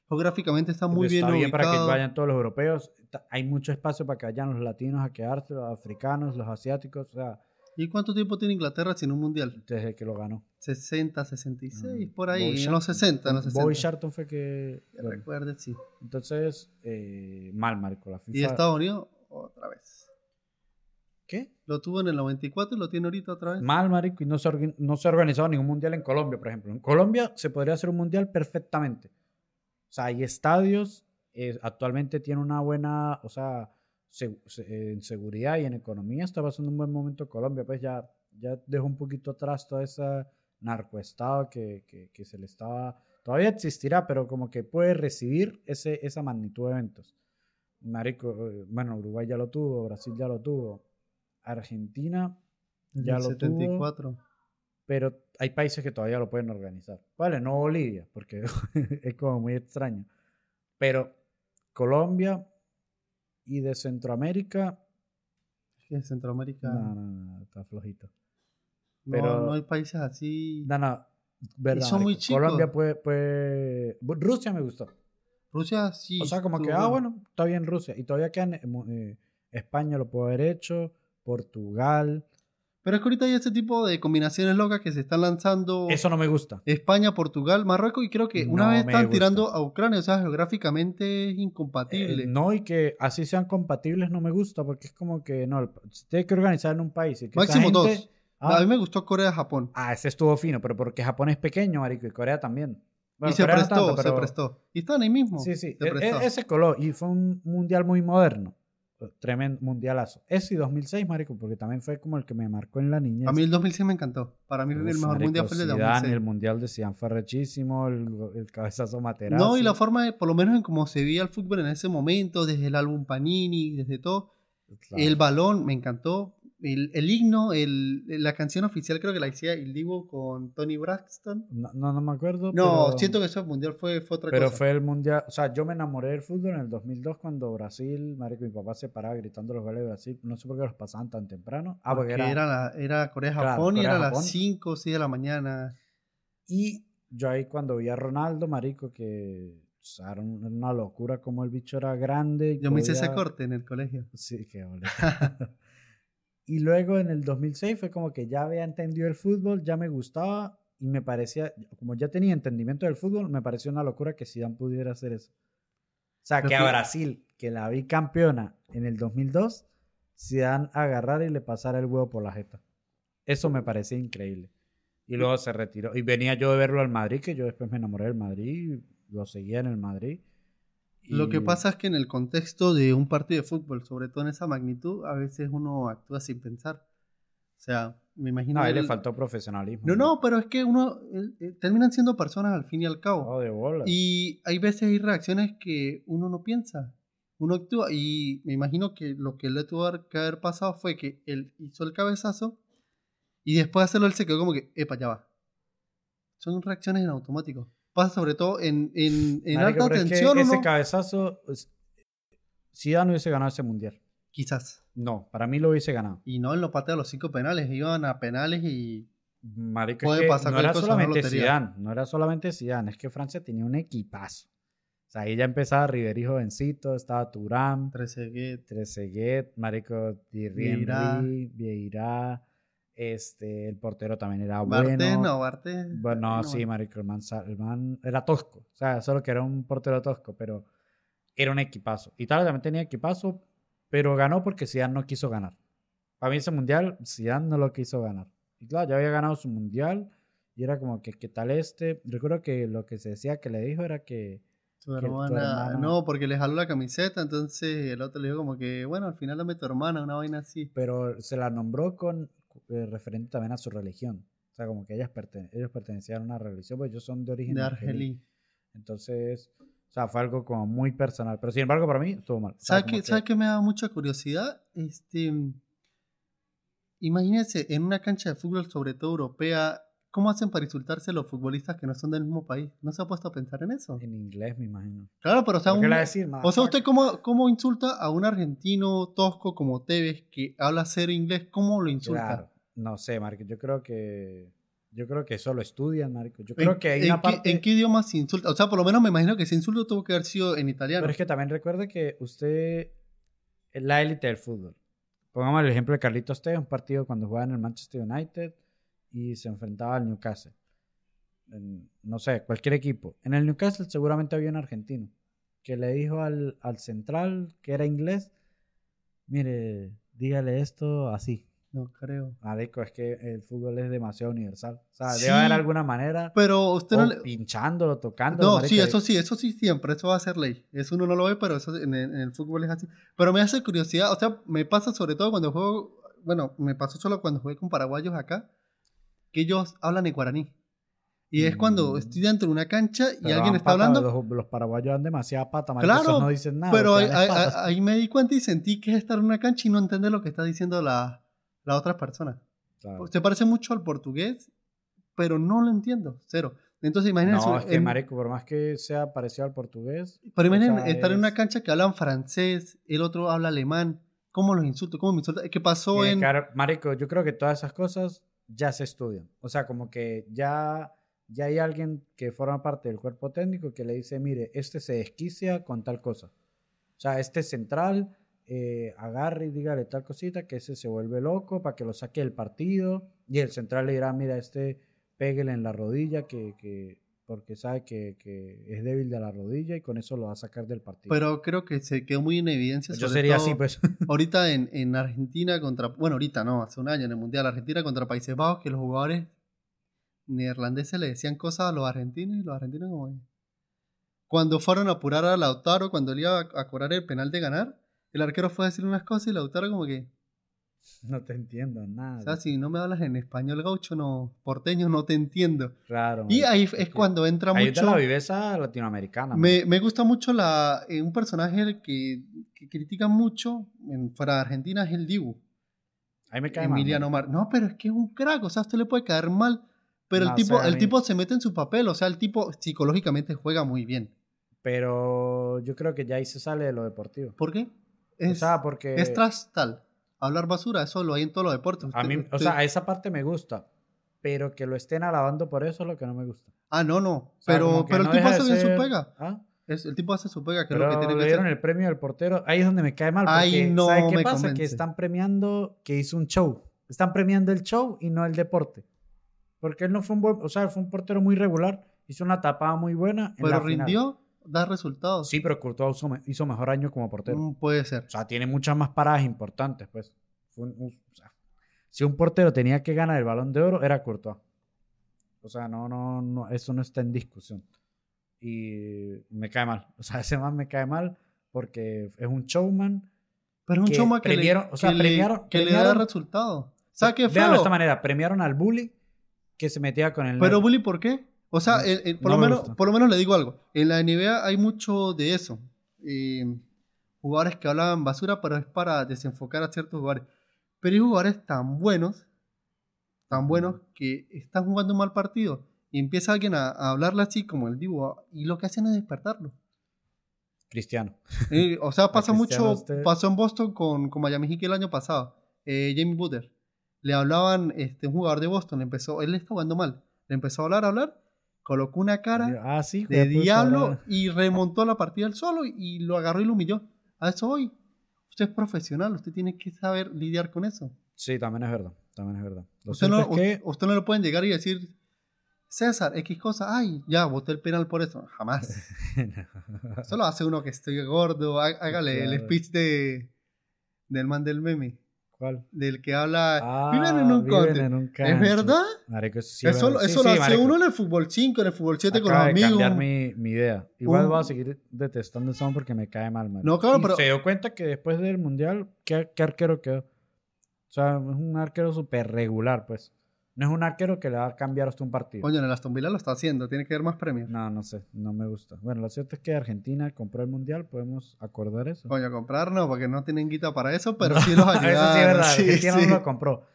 Geográficamente está muy Está bien bien para que ubicado. vayan todos los europeos. Hay mucho espacio para que vayan los latinos a quedarse, los africanos, los asiáticos, o sea, ¿Y cuánto tiempo tiene Inglaterra sin un mundial? desde que lo ganó. 60, 66, Mm. por ahí, Bobby en los Charlton- 60, en los 60. Bobby Charlton fue que... Bueno, recuerde, sí. entonces, eh, mal, Marco, la FIFA. Y Estados Unidos, otra vez. ¿Qué? Lo tuvo en el 94 y lo tiene ahorita otra vez. Mal, marico, y no se, orga- no se ha organizado ningún mundial en Colombia, por ejemplo. En Colombia se podría hacer un mundial perfectamente. O sea, hay estadios, eh, actualmente tiene una buena, o sea, se- se- en seguridad y en economía está pasando un buen momento Colombia, pues ya, ya dejó un poquito atrás todo ese narcoestado que, que, que se le estaba, todavía existirá, pero como que puede recibir ese, esa magnitud de eventos. Marico, eh, bueno, Uruguay ya lo tuvo, Brasil ya lo tuvo, Argentina ya el lo 74. Pero hay países que todavía lo pueden organizar. Vale, no Bolivia, porque es como muy extraño. Pero Colombia y de Centroamérica, Es que en Centroamérica no, no, no, está flojito. no, pero- no hay países así. No, no, verdad. son muy chicos. Colombia puede, puede... Rusia me gustó. Rusia sí. O sea, como que, ah, bueno, está bien Rusia. Y todavía quedan, eh, eh, España lo puede haber hecho, Portugal. Pero es que ahorita hay ese tipo de combinaciones locas que se están lanzando. Eso no me gusta. España, Portugal, Marruecos y creo que una No vez están gusta. tirando a Ucrania, o sea, geográficamente es incompatible. Eh, no, y que así sean compatibles no me gusta, porque es como que no, se tiene que organizar en un país. y que Máximo gente- dos. Ah, A mí me gustó Corea-Japón. ah, ese estuvo fino, pero porque Japón es pequeño, marico, y Corea también. Bueno, y se no prestó, se prestó. Y están ahí mismo. Sí, sí, Se e- prestó. e- ese coló, y fue un mundial muy moderno. Tremendo mundialazo. Ese y 2006, marico, porque también fue como el que me marcó en la niñez. A mí el 2006 me encantó. Para mí el Uf, mejor marico, mundial fue el de Zidane, 2006. el mundial de Zidane fue rechísimo, el, el cabezazo Materazzi. No, y la forma, de, por lo menos en cómo se veía el fútbol en ese momento, desde el álbum Panini, desde todo. Claro. El balón me encantó. El, el himno, el, la canción oficial creo que la hacía el Divo con Tony Braxton. No, no, no me acuerdo. No, pero- siento que ese mundial fue, fue otra Pero cosa. fue el mundial, o sea, yo me enamoré del fútbol en el 2002 cuando Brasil, marico, mi papá se paraba gritando los goles de Brasil, no sé por qué los pasaban tan temprano. Ah, porque Porque era, era, la- era Corea-Japón Claro, y era a las 5 o 6 de la mañana. Y yo ahí cuando vi a Ronaldo, marico, que era un- era una locura como el bicho era grande. Yo me hice ese corte en el colegio. Sí, qué boleto. y luego en el 2006 fue como que ya había entendido el fútbol, ya me gustaba y me parecía, como ya tenía entendimiento del fútbol, me pareció una locura que Zidane pudiera hacer eso. O sea, que a Brasil, que la vi campeona en el 2002, Zidane agarrara y le pasara el huevo por la jeta. Eso me parecía increíble. Y luego se retiró. Y venía yo de verlo al Madrid, que yo después me enamoré del Madrid, lo seguía en el Madrid. Lo que pasa es que en el contexto de un partido de fútbol, sobre todo en esa magnitud, a veces uno actúa sin pensar. O sea, me imagino. No, a él le el- faltó profesionalismo. No, no, pero es que uno. eh, terminan siendo personas al fin y al cabo. Oh, de bola. Y hay veces hay reacciones que uno no piensa. Uno actúa. Y me imagino que lo que le tuvo que haber pasado fue que él hizo el cabezazo. Y después de hacerlo, él se quedó como que, epa, ya va. Son reacciones en automático. Pasa sobre todo en, en, en alta pero es que tensión. ese uno- cabezazo, pues, Zidane hubiese ganado ese mundial. Quizás. No, para mí lo hubiese ganado. Y no, él no patea los cinco penales. Iban a penales y. Marico, Puede que pasar no era cosa, solamente lotería. Zidane, no era solamente Zidane, es que Francia tenía un equipazo. O sea, ahí ya empezaba Ribéry jovencito, estaba Turán, Trezeguet. Trezeguet, Marico Thierry Vieira. Henry, Vieira, este, el portero también era Bartés, bueno. no, Bartés. Bueno, no, sí, marico, el man, el man era tosco. O sea, solo que era un portero tosco, pero era un equipazo. Italia también tenía equipazo, pero ganó porque Zidane no quiso ganar. Para mí ese mundial, Zidane no lo quiso ganar. Y claro, ya había ganado su mundial y era como que, ¿qué tal este? Recuerdo que lo que se decía que le dijo era que... Tu que tu hermana, hermana- No, porque le jaló la camiseta, entonces el otro le dijo como que, bueno, al final dame tu hermana, una vaina así. Pero se la nombró con referente también a su religión. O sea, como que ellas pertene- ellos pertenecían a una religión, pues ellos son de origen De argelí. Entonces, O sea, fue algo como muy personal. Pero sin embargo, para mí estuvo mal. ¿Sabes qué, que- ¿Sabe qué me da mucha curiosidad? Este, imagínense en una cancha de fútbol, sobre todo europea, ¿cómo hacen para insultarse los futbolistas que no son del mismo país? ¿No se ha puesto a pensar en eso? En inglés, me imagino. Claro, pero o sea, ¿Qué le un- decir, o sea? ¿usted cómo, cómo insulta a un argentino tosco como Tevez que habla cero inglés? ¿Cómo lo insulta? Claro. No sé, Marico. Yo creo que. Yo creo que eso lo estudian, Marico. Yo ¿En, creo que hay en una qué, parte. en qué idioma se insulta? O sea, por lo menos me imagino que ese insulto tuvo que haber sido en italiano. Pero es que también recuerde que usted es la élite del fútbol. Pongamos el ejemplo de Carlitos Tevez, un partido cuando jugaba en el Manchester United y se enfrentaba al Newcastle. En, no sé, cualquier equipo. En el Newcastle seguramente había un argentino que le dijo al, al central que era inglés, mire, dígale esto así. No creo. Marico, es que el fútbol es demasiado universal. O sea, Sí. debe haber alguna manera, Pero usted no le... pinchándolo, tocándolo. No, marico, sí, eso sí, eso sí siempre, eso va a ser ley. Eso uno no lo ve, pero eso en el, en el fútbol es así. Pero me hace curiosidad, o sea, me pasa sobre todo cuando juego, bueno, me pasó solo cuando jugué con paraguayos acá, que ellos hablan en guaraní. Y es cuando Mm. estoy dentro de una cancha y Pero alguien está pata, hablando, Los, los paraguayos dan demasiada pata, marico, Claro, no dicen nada. pero ahí, ahí- ahí me di cuenta y sentí que es estar en una cancha y no entender lo que está diciendo la, la otra persona. Claro. Se parece mucho al portugués, pero no lo entiendo, cero. Entonces imagínense... No, es que, en- marico, por más que sea parecido al portugués, Pero imaginen sea, estar en una es- cancha que hablan francés, el otro habla alemán. ¿Cómo los insulto? ¿Cómo me insulta? ¿Qué pasó en...? haber- marico, yo creo que todas esas cosas ya se estudian. O sea, como que ya, ya hay alguien que forma parte del cuerpo técnico que le dice, mire, este se desquicia con tal cosa. O sea, este central, eh, agarre y dígale tal cosita, que ese se vuelve loco para que lo saque del partido. Y el central le dirá, mira, este pégale en la rodilla, que, que porque sabe que, que es débil de la rodilla y con eso lo va a sacar del partido. Pero creo que se quedó muy en evidencia. yo sobre sería todo así, pues. Ahorita en, en Argentina contra... Bueno, ahorita no, hace un año en el Mundial. Argentina contra Países Bajos, que los jugadores neerlandeses le decían cosas a los argentinos y los argentinos como... Cuando fueron a apurar a Lautaro, cuando él iba a, a cobrar el penal de ganar, el arquero fue a decir unas cosas y Lautaro como que... No te entiendo nada. O sea, si no me hablas en español gaucho, no, porteño, no te entiendo. Claro. Y ahí es es cuando entra ahí está mucho... la viveza latinoamericana. Me, me gusta mucho la, eh, un personaje que, que critican mucho en, fuera de Argentina es el Dibu, Ahí me cae mal, Emiliano marico. Mar. No, pero es que es un crack, o sea, a usted le puede caer mal, pero No el, tipo, sé, a el mí- tipo se mete en su papel, o sea, el tipo psicológicamente juega muy bien. Pero yo creo que ya ahí se sale de lo deportivo. ¿Por qué? O Es, sea, porque es tras tal. Hablar basura, eso lo hay en todos los deportes. a mí, o sea, esa parte me gusta, pero que lo estén alabando por eso es lo que no me gusta. ah, no, no, O sea, pero, que pero no el tipo hace bien su ser- pega. ¿Ah? Es, el tipo hace su pega, que Pero es lo que tiene le que dieron hacer. el premio del portero. Ahí es donde me cae mal. Porque, Ay, no ¿sabe qué me pasa? Que convence. están premiando que hizo un show. Están premiando el show y no el deporte. Porque él no fue un buen, o sea, fue un portero muy regular. Hizo una tapada muy buena. En la Pero final. Da resultados. Sí, pero Courtois hizo, me- hizo mejor año como portero. Mm, puede ser. O sea, tiene muchas más paradas importantes, pues. Fue un- un- o sea, si un portero tenía que ganar el balón de oro, era Courtois. O sea, no, no, no, eso no está en discusión. Y me cae mal. O sea, ese man me cae mal porque es un showman. Pero es un que choma que, premiaron- le, o sea, que, le- premiaron- que le da resultado. ¿Sabes qué Véanlo de esta manera. Premiaron al bully que se metía con el... Pero bully, ¿por qué? O sea, el- el- por, no lo me menos, gusta. por lo menos le digo algo. En la NBA hay mucho de eso. Eh, jugadores que hablan basura, pero es para desenfocar a ciertos jugadores. Pero hay jugadores tan buenos, tan buenos, que están jugando un mal partido. Y empieza alguien a, a hablarle así como el Divo. Y lo que hacen es despertarlo. Cristiano. Eh, o sea, pasa mucho. usted- Pasó en Boston con, con Miami Heat el año pasado. Eh, Jamie Butler. Le hablaban, este, un jugador de Boston, le empezó, él está jugando mal. Le empezó a hablar, a hablar, colocó una cara Ah, sí. de diablo y remontó la partida él solo y lo agarró y lo humilló. A eso hoy. Usted es profesional, usted tiene que saber lidiar con eso. Sí, también es verdad. También es verdad. Lo Usted no, es que... usted no le pueden llegar y decir, César, X cosa, ay, ya, voté el penal por eso. Jamás. Eso lo hace uno que estoy gordo. Há- Hágale el speech de del man del meme. ¿Cuál? Del que habla. Ah, viven en un viven country. en un ¿Es verdad? Marico, eso sí, eso bueno, eso sí, lo sí, hace marico. uno en el fútbol 5, en el fútbol 7 con los amigos. cambiar mi, mi idea. Igual Un- voy a seguir detestando ese man porque me cae mal. No, claro, pero- se dio cuenta que después del mundial, ¿qué, qué arquero quedó? O sea, es un arquero súper regular, pues. No es un arquero que le va a cambiar hasta un partido. Coño, en el Aston Villa lo está haciendo, tiene que haber más premios. No, no sé, no me gusta. Bueno, lo cierto es que Argentina compró el mundial, podemos acordar eso. Coño, comprar no, porque no tienen guita para eso, pero sí los ayudaron. eso sí es verdad, sí, Argentina sí. no lo compró.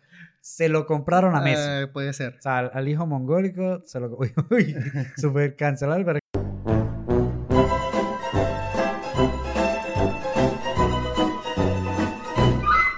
Se lo compraron a Messi. Eh, puede ser. O sea, al, al hijo mongólico se lo... Uy, uy, super cancelar el